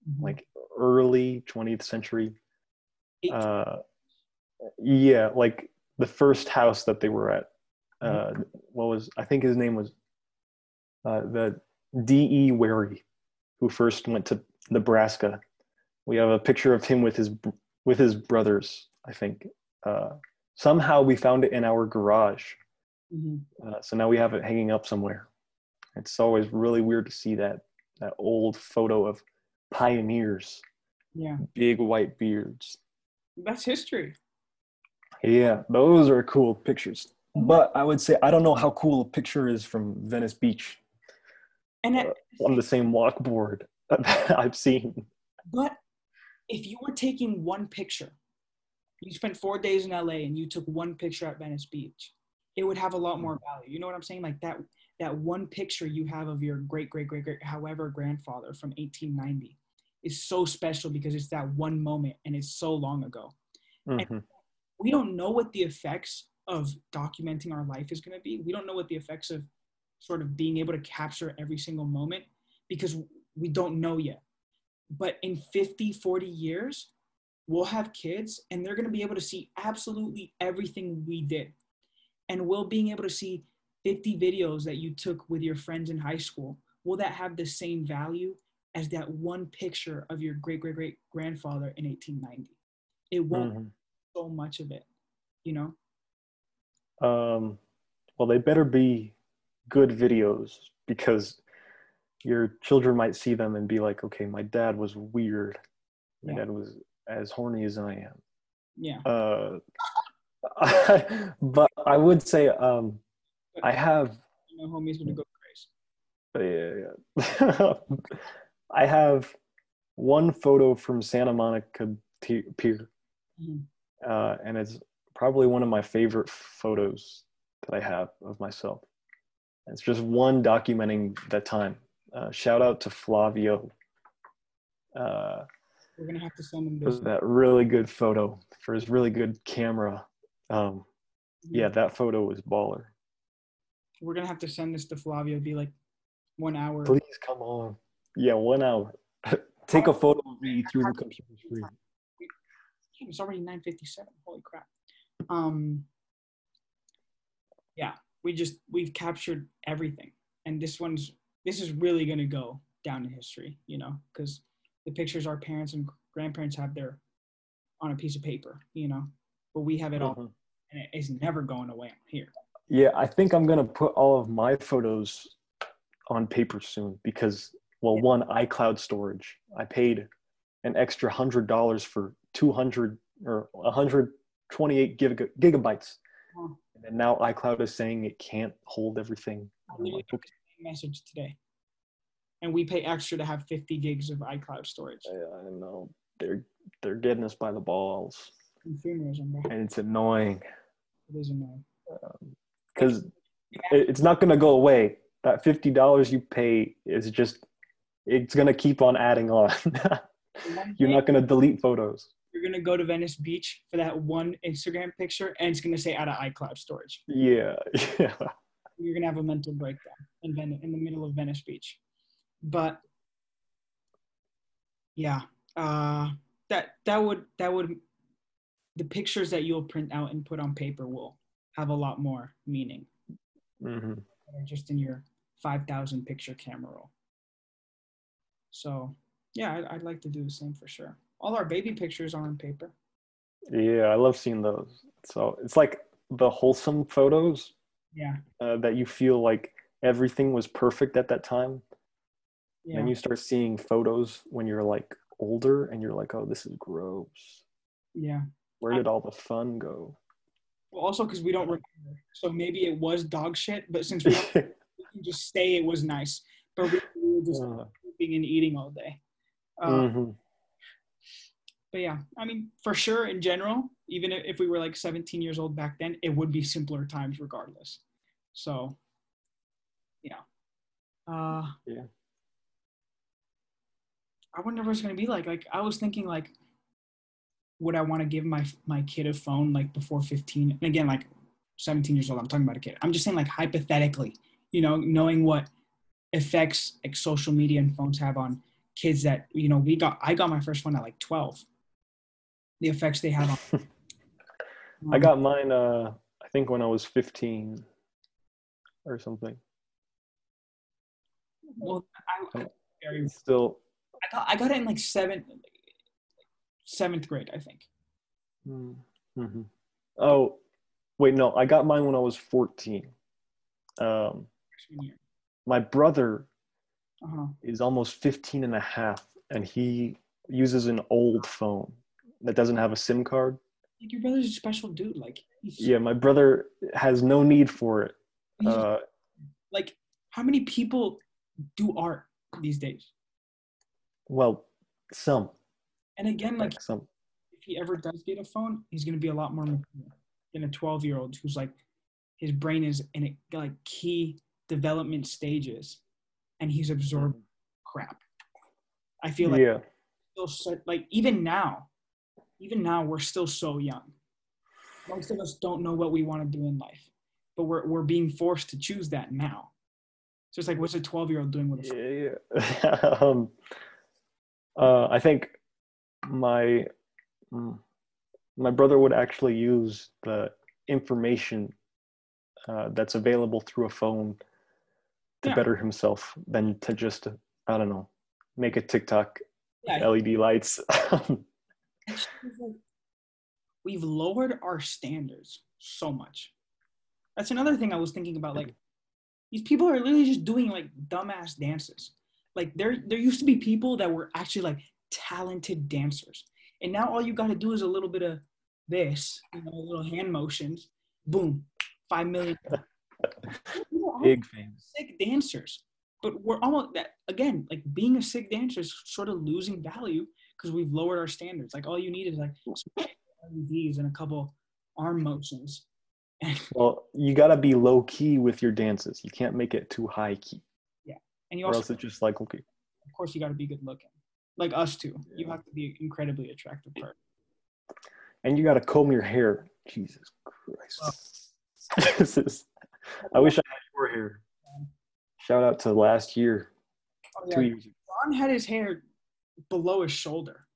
Mhm. like early 20th century. Eight- Uh, yeah, like the first house that they were at. Uh, what was I think his name was uh, the D. E. Wherry, who first went to Nebraska. We have a picture of him with his with his brothers. I think uh, somehow we found it in our garage, Mhm. uh, so now we have it hanging up somewhere. It's always really weird to see that that old photo of pioneers, Yeah, big white beards. that's history. Yeah, those are cool pictures. But I would say I don't know how cool a picture is from Venice Beach And at, on the same walkboard that I've seen. but if you were taking one picture, you spent four days in LA and you took one picture at Venice Beach, it would have a lot more value. You know what I'm saying? Like that that one picture you have of your great great great great however grandfather from 1890 is so special because it's that one moment and it's so long ago. Mhm. We don't know what the effects of documenting our life is going to be. We don't know what the effects of sort of being able to capture every single moment because we don't know yet. But in 50, 40 years, we'll have kids and they're going to be able to see absolutely everything we did. And we'll being able to see 50 videos that you took with your friends in high school. Will that have the same value as that one picture of your great great great grandfather in 1890? It won't Mhm. So much of it, you know? Um, well, they better be good videos because your children might see them and be like, okay, my dad was weird. My Yeah. dad was as horny as I am. Yeah. Uh, but I would say um, I have You know, homie's gonna go crazy. yeah, yeah. I have one photo from Santa Monica Pier, Mhm. Uh, and it's probably one of my favorite photos that I have of myself. It's just one documenting that time. Uh, shout out to Flavio uh, We're gonna have to send him this. that really good photo, for his really good camera. Um, yeah, that photo was baller. We're gonna have to send this to Flavio. Be like one hour. Please come on. Yeah, one hour. Take a photo of me through the computer screen. It's already 9:57. Holy crap. Um. Yeah, we just we've captured everything, and this one's this is really gonna go down in history, you know, because the pictures our parents and grandparents have there on a piece of paper, you know, but we have it all, Mhm. and it is never going away here. Yeah, I think I'm gonna put all of my photos on paper soon because, well, one iCloud storage. I paid an extra hundred dollars for 200 or 128 gig- gigabytes, and now iCloud is saying it can't hold everything. Like, okay, message today. And we pay extra to have 50 gigs of iCloud storage. I I know they're they're getting us by the balls, Consumerism, bro. and it's annoying It is annoying. Um, because it's not gonna go away. That fifty dollars you pay is just it's gonna keep on adding on. You're not gonna delete photos. You're gonna go to Venice Beach for that one Instagram picture, and it's gonna say out of iCloud storage. Yeah, yeah. You're gonna have a mental breakdown in Venice, in the middle of Venice Beach. But yeah, uh, that that would that would the pictures that you'll print out and put on paper will have a lot more meaning hmm than just in your 5,000 picture camera roll. So yeah, I'd, I'd like to do the same for sure. All our baby pictures are on paper. Yeah, I love seeing those. So it's like the wholesome photos Yeah, uh, that you feel like everything was perfect at that time. yeah. And you start seeing photos when you're like older and you're like, oh, this is gross. yeah. Where did all the fun go? Well, also because we don't remember, so maybe it was dog shit. But since we, we can just say it was nice, but we, we were just Uh, sleeping and eating all day. Uh, mhm. But yeah, I mean, for sure, in general, even if if we were like 17 years old back then, it would be simpler times regardless. So, yeah. Uh, Yeah. I wonder what it's gonna be like. Like, I was thinking, like, would I want to give my my kid a phone like before 15? And again, like 17 years old, I'm talking about a kid. I'm just saying, like, hypothetically, you know, knowing what effects like social media and phones have on kids that you know we got. I got my first one at like 12 the effects they have on. I um, got mine, uh, I think when I was 15 or something. Well, I, I, very, still, I got I got it in like seventh seventh grade, I think. hmm oh, wait, no, I got mine when I was 14. Um, my brother Uh-huh. is almost 15 and a half and he uses an old phone that doesn't have a sim card Like your brother's a special dude. Like he's, yeah my brother has no need for it uh, like how many people do art these days? well some And again, like like some if he ever does get a phone, he's gonna be a lot more than a 12 year old who's like his brain is in a, like key development stages and he's absorbing crap. I feel like yeah still so, like even now, even now we're still so young. Most of us don't know what we want to do in life, but we're we're being forced to choose that now. So it's like, what's a twelve year old doing with a yeah, yeah. um, uh, i think my mm, my brother would actually use the information uh, that's available through a phone to Yeah. better himself than to just i don't know make a tiktok Yeah, led lights it's just like we've lowered our standards so much. That's another thing I was thinking about. Like these people are literally just doing like dumbass dances. Like there there used to be people that were actually like talented dancers. And now all you gotta do is a little bit of this, you know, little hand motions, boom, five million. Big things sick dancers. But we're almost that again, like being a sick dancer is sort of losing value because we've lowered our standards. Like all you need is like LEDs and a couple arm motions. Well, you gotta be low key with your dances. You can't make it too high key, Yeah, and you or also else it's just like okay. of course you gotta be good looking. Like us two. You have to be incredibly attractive person. And you gotta comb your hair. Jesus Christ. this is. I wish I had your hair. Shout out to last year, Oh, two yeah. years. ago. Ron had his hair below his shoulder.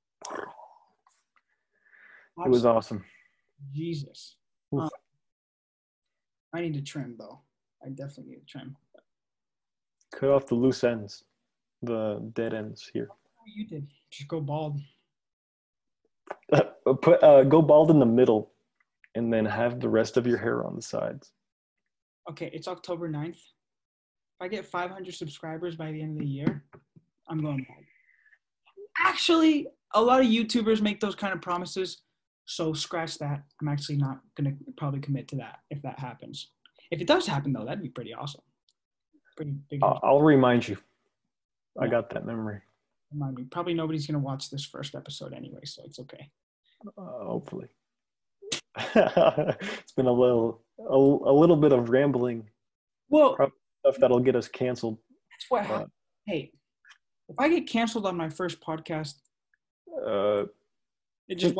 It was awesome. Jesus. Um, I need to trim though. I definitely need to trim. Cut off the loose ends, the dead ends here. What you did? Just go bald. Put uh, go bald in the middle, and then have the rest of your hair on the sides. Okay, it's October 9th. If I get 500 subscribers by the end of the year, I'm going bald. Actually, a lot of YouTubers make those kind of promises. So scratch that. I'm actually not gonna probably commit to that if that happens. If it does happen though, that'd be pretty awesome. Pretty big. I'll, I'll remind you. I Yeah. got that memory. remind me. Probably nobody's gonna watch this first episode anyway, so it's okay. Uh, hopefully. it's been a little, a, a little bit of rambling Well, stuff that'll get us canceled. that's what. Uh, hey, if I get canceled on my first podcast, Uh, it just.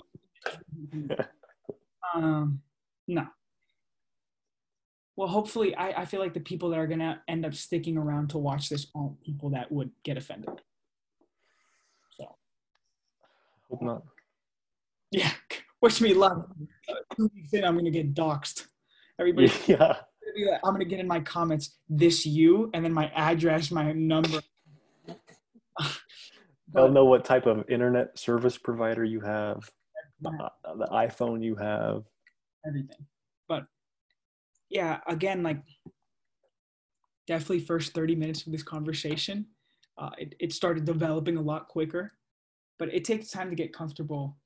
um, no. Well, hopefully, I, I feel like the people that are gonna end up sticking around to watch this aren't people that would get offended. So hope not. yeah, wish me luck. Two weeks in, I'm gonna get doxxed. Everybody, Yeah. I'm gonna get in my comments this you, and then my address, my number. They'll know what type of internet service provider you have, uh, the iPhone you have. everything. But yeah, again, like definitely first 30 minutes of this conversation, uh, it, it started developing a lot quicker, but it takes time to get comfortable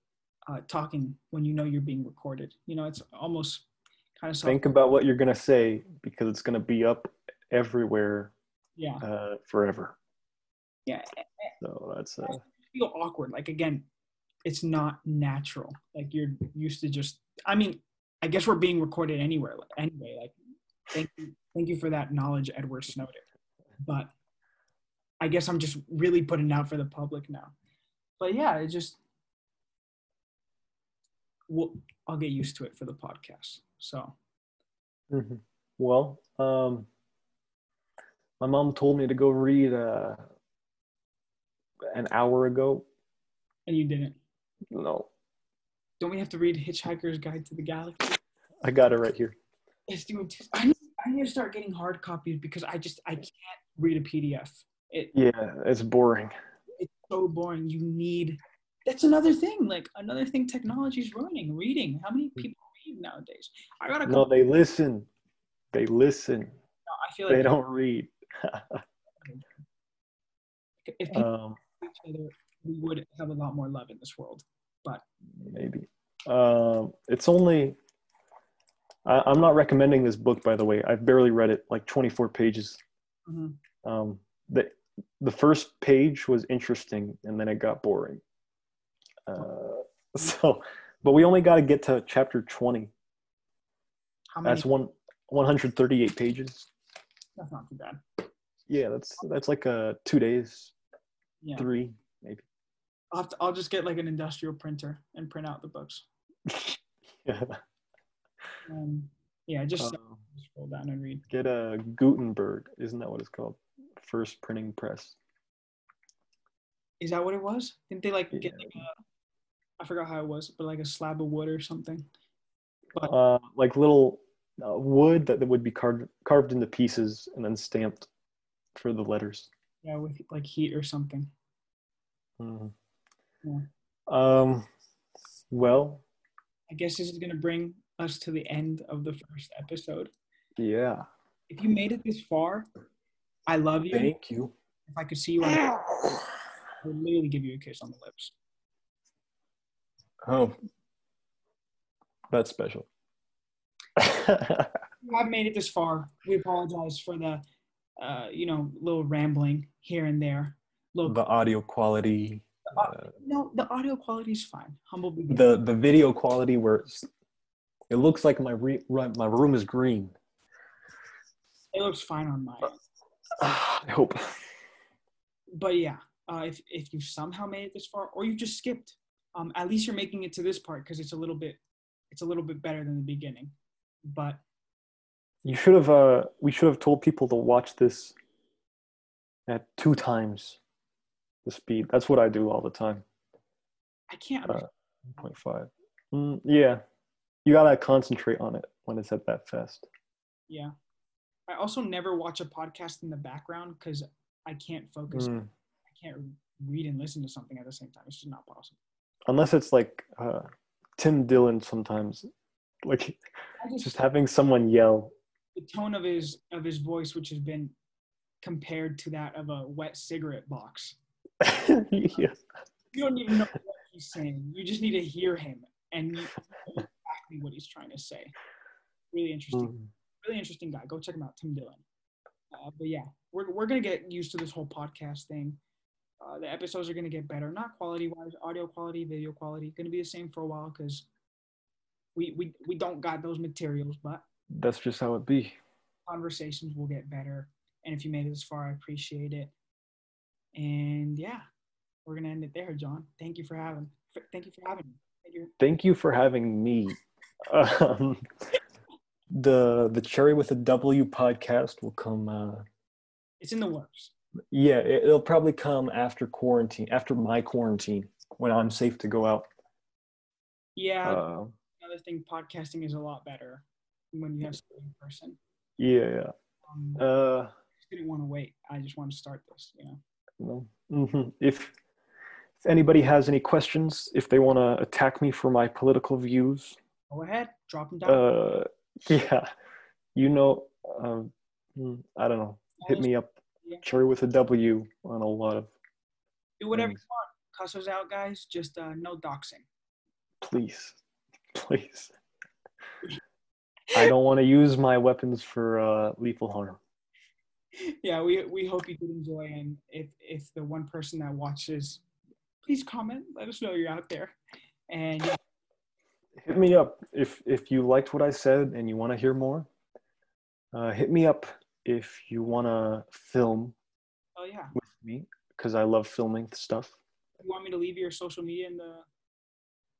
uh, talking when you know you're being recorded. You know, it's almost kind of Think about what you're gonna say because it's gonna be up everywhere yeah, uh, forever. yeah. So that's uh, feel awkward. Like again, it's not natural. Like you're used to just. I mean, I guess we're being recorded anywhere anyway. Like, thank you, thank you for that knowledge, Edward Snowden. But I guess I'm just really putting it out for the public now. But yeah, it just. Well, I'll get used to it for the podcast. So mhm. well. Um, my mom told me to go read uh, an hour ago. and you didn't. No, Don't we have to read Hitchhiker's Guide to the Galaxy? I got it right here. Yes, dude. I need, I need to start getting hard copies because I just I can't read a PDF. It Yeah, it's boring. it's so boring. You need. That's another thing. Like another thing, technology is ruining reading. How many people read nowadays? I gotta. No, they listen. They listen. I feel like They don't read. if people um, each other, we would have a lot more love in this world. But maybe. Um, it's only. I, I'm not recommending this book, by the way. I've barely read it, like 24 pages. Mhm. Um, the the first page was interesting, and then it got boring. Uh, so, but we only got to get to chapter 20. How many? That's one 138 pages. That's not too bad. Yeah, that's that's like uh two days, Yeah. three maybe. I'll, have to, I'll just get like an industrial printer and print out the books. yeah. Um, yeah, just Um, scroll down and read. get a Gutenberg, isn't that what it's called? First printing press. Is that what it was? Didn't they like get like a, I forgot how it was, but like a slab of wood or something? But Uh, like little uh, wood that would be carved carved into pieces and then stamped for the letters. yeah, with like heat or something. Mhm. Yeah. Um, well, I guess this is gonna bring us to the end of the first episode. yeah. If you made it this far, I love you. Thank you. If I could see you, on, I would literally give you a kiss on the lips. Oh, that's special. I've made it this far. We apologize for the, uh, you know, little rambling here and there. Little, the audio quality, uh, no, the audio quality is fine. Humble beginnings. the the video quality where it's, it looks like my re, my room is green. it looks fine on mine. end. I hope. but yeah, uh, if if you somehow made it this far, or you just skipped, um, at least you're making it to this part because it's a little bit, it's a little bit better than the beginning. But You should have. Uh, we should have told people to watch this at two times the speed. That's what I do all the time. I can't. Uh, 1.5. Mm, yeah, you gotta concentrate on it when it's at that fast. yeah. I also never watch a podcast in the background because I can't focus. Mm. I can't read and listen to something at the same time. It's just not possible. Unless it's like uh, Tim Dillon sometimes, like just, just having someone yell the tone of his of his voice, which has been compared to that of a wet cigarette box. yeah. You don't even know what he's saying. You just need to hear him and you know exactly what he's trying to say. Really interesting. Mhm. Really interesting guy. Go check him out, Tim Dillon. Uh, but yeah, we're we're gonna get used to this whole podcast thing. Uh, the episodes are gonna get better, not quality wise, audio quality, video quality. Gonna be the same for a while because we we we don't got those materials, but That's just how it be. conversations will get better. And if you made it this far, I appreciate it. And yeah, we're gonna end it there, John. Thank you for having. Thank you for having me. Thank you. Thank you for having me. Um, the the cherry with a W podcast will come. Uh, It's in the works. Yeah, it, it'll probably come after quarantine, after my quarantine, when I'm safe to go out. Yeah, Uh, another thing, podcasting is a lot better when you have somebody in person. yeah, yeah. Um, Uh, I just didn't want to wait. I just want to start this. You know. No. hmm If if anybody has any questions, if they want to attack me for my political views, Go ahead, drop them down. uh, yeah, you know, um, mm, I don't know. Hit me up. Cherry with a W on a lot of. Do whatever things. you want. Cuss us out, guys. Just uh, no doxing. Please, please. I don't want to use my weapons for uh, lethal harm. yeah, we we hope you did enjoy, and if if the one person that watches, please comment. Let us know you're out there, and yeah, Hit me up if if you liked what I said and you want to hear more. Uh, hit me up if you want to film oh yeah. with me because I love filming stuff. You want me to leave your social media in the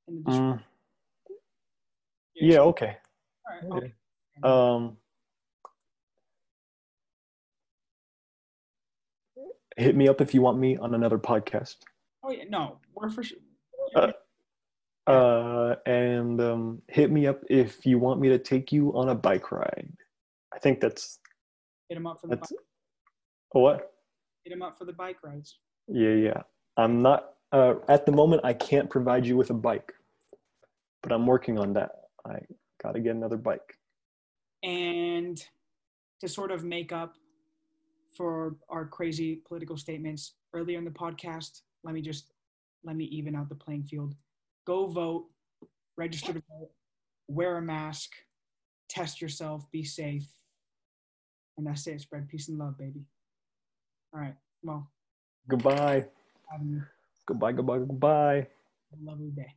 in the description? Mm, yeah, okay. All right. okay. okay. Um, hit me up if you want me on another podcast. oh yeah. No, we're for sure. Uh, Uh, and um, hit me up if you want me to take you on a bike ride. I think that's Hit him up for the that's bike, what. hit him up for the bike rides. Yeah, yeah. I'm not uh, at the moment. I can't provide you with a bike, but I'm working on that. I gotta get another bike. And to sort of make up for our crazy political statements earlier in the podcast, let me just let me even out the playing field. Go vote, register to vote, wear a mask, test yourself, be safe. And that's it. Spread peace and love, baby. All right. Well, Goodbye. a Goodbye. Goodbye. Goodbye. lovely day.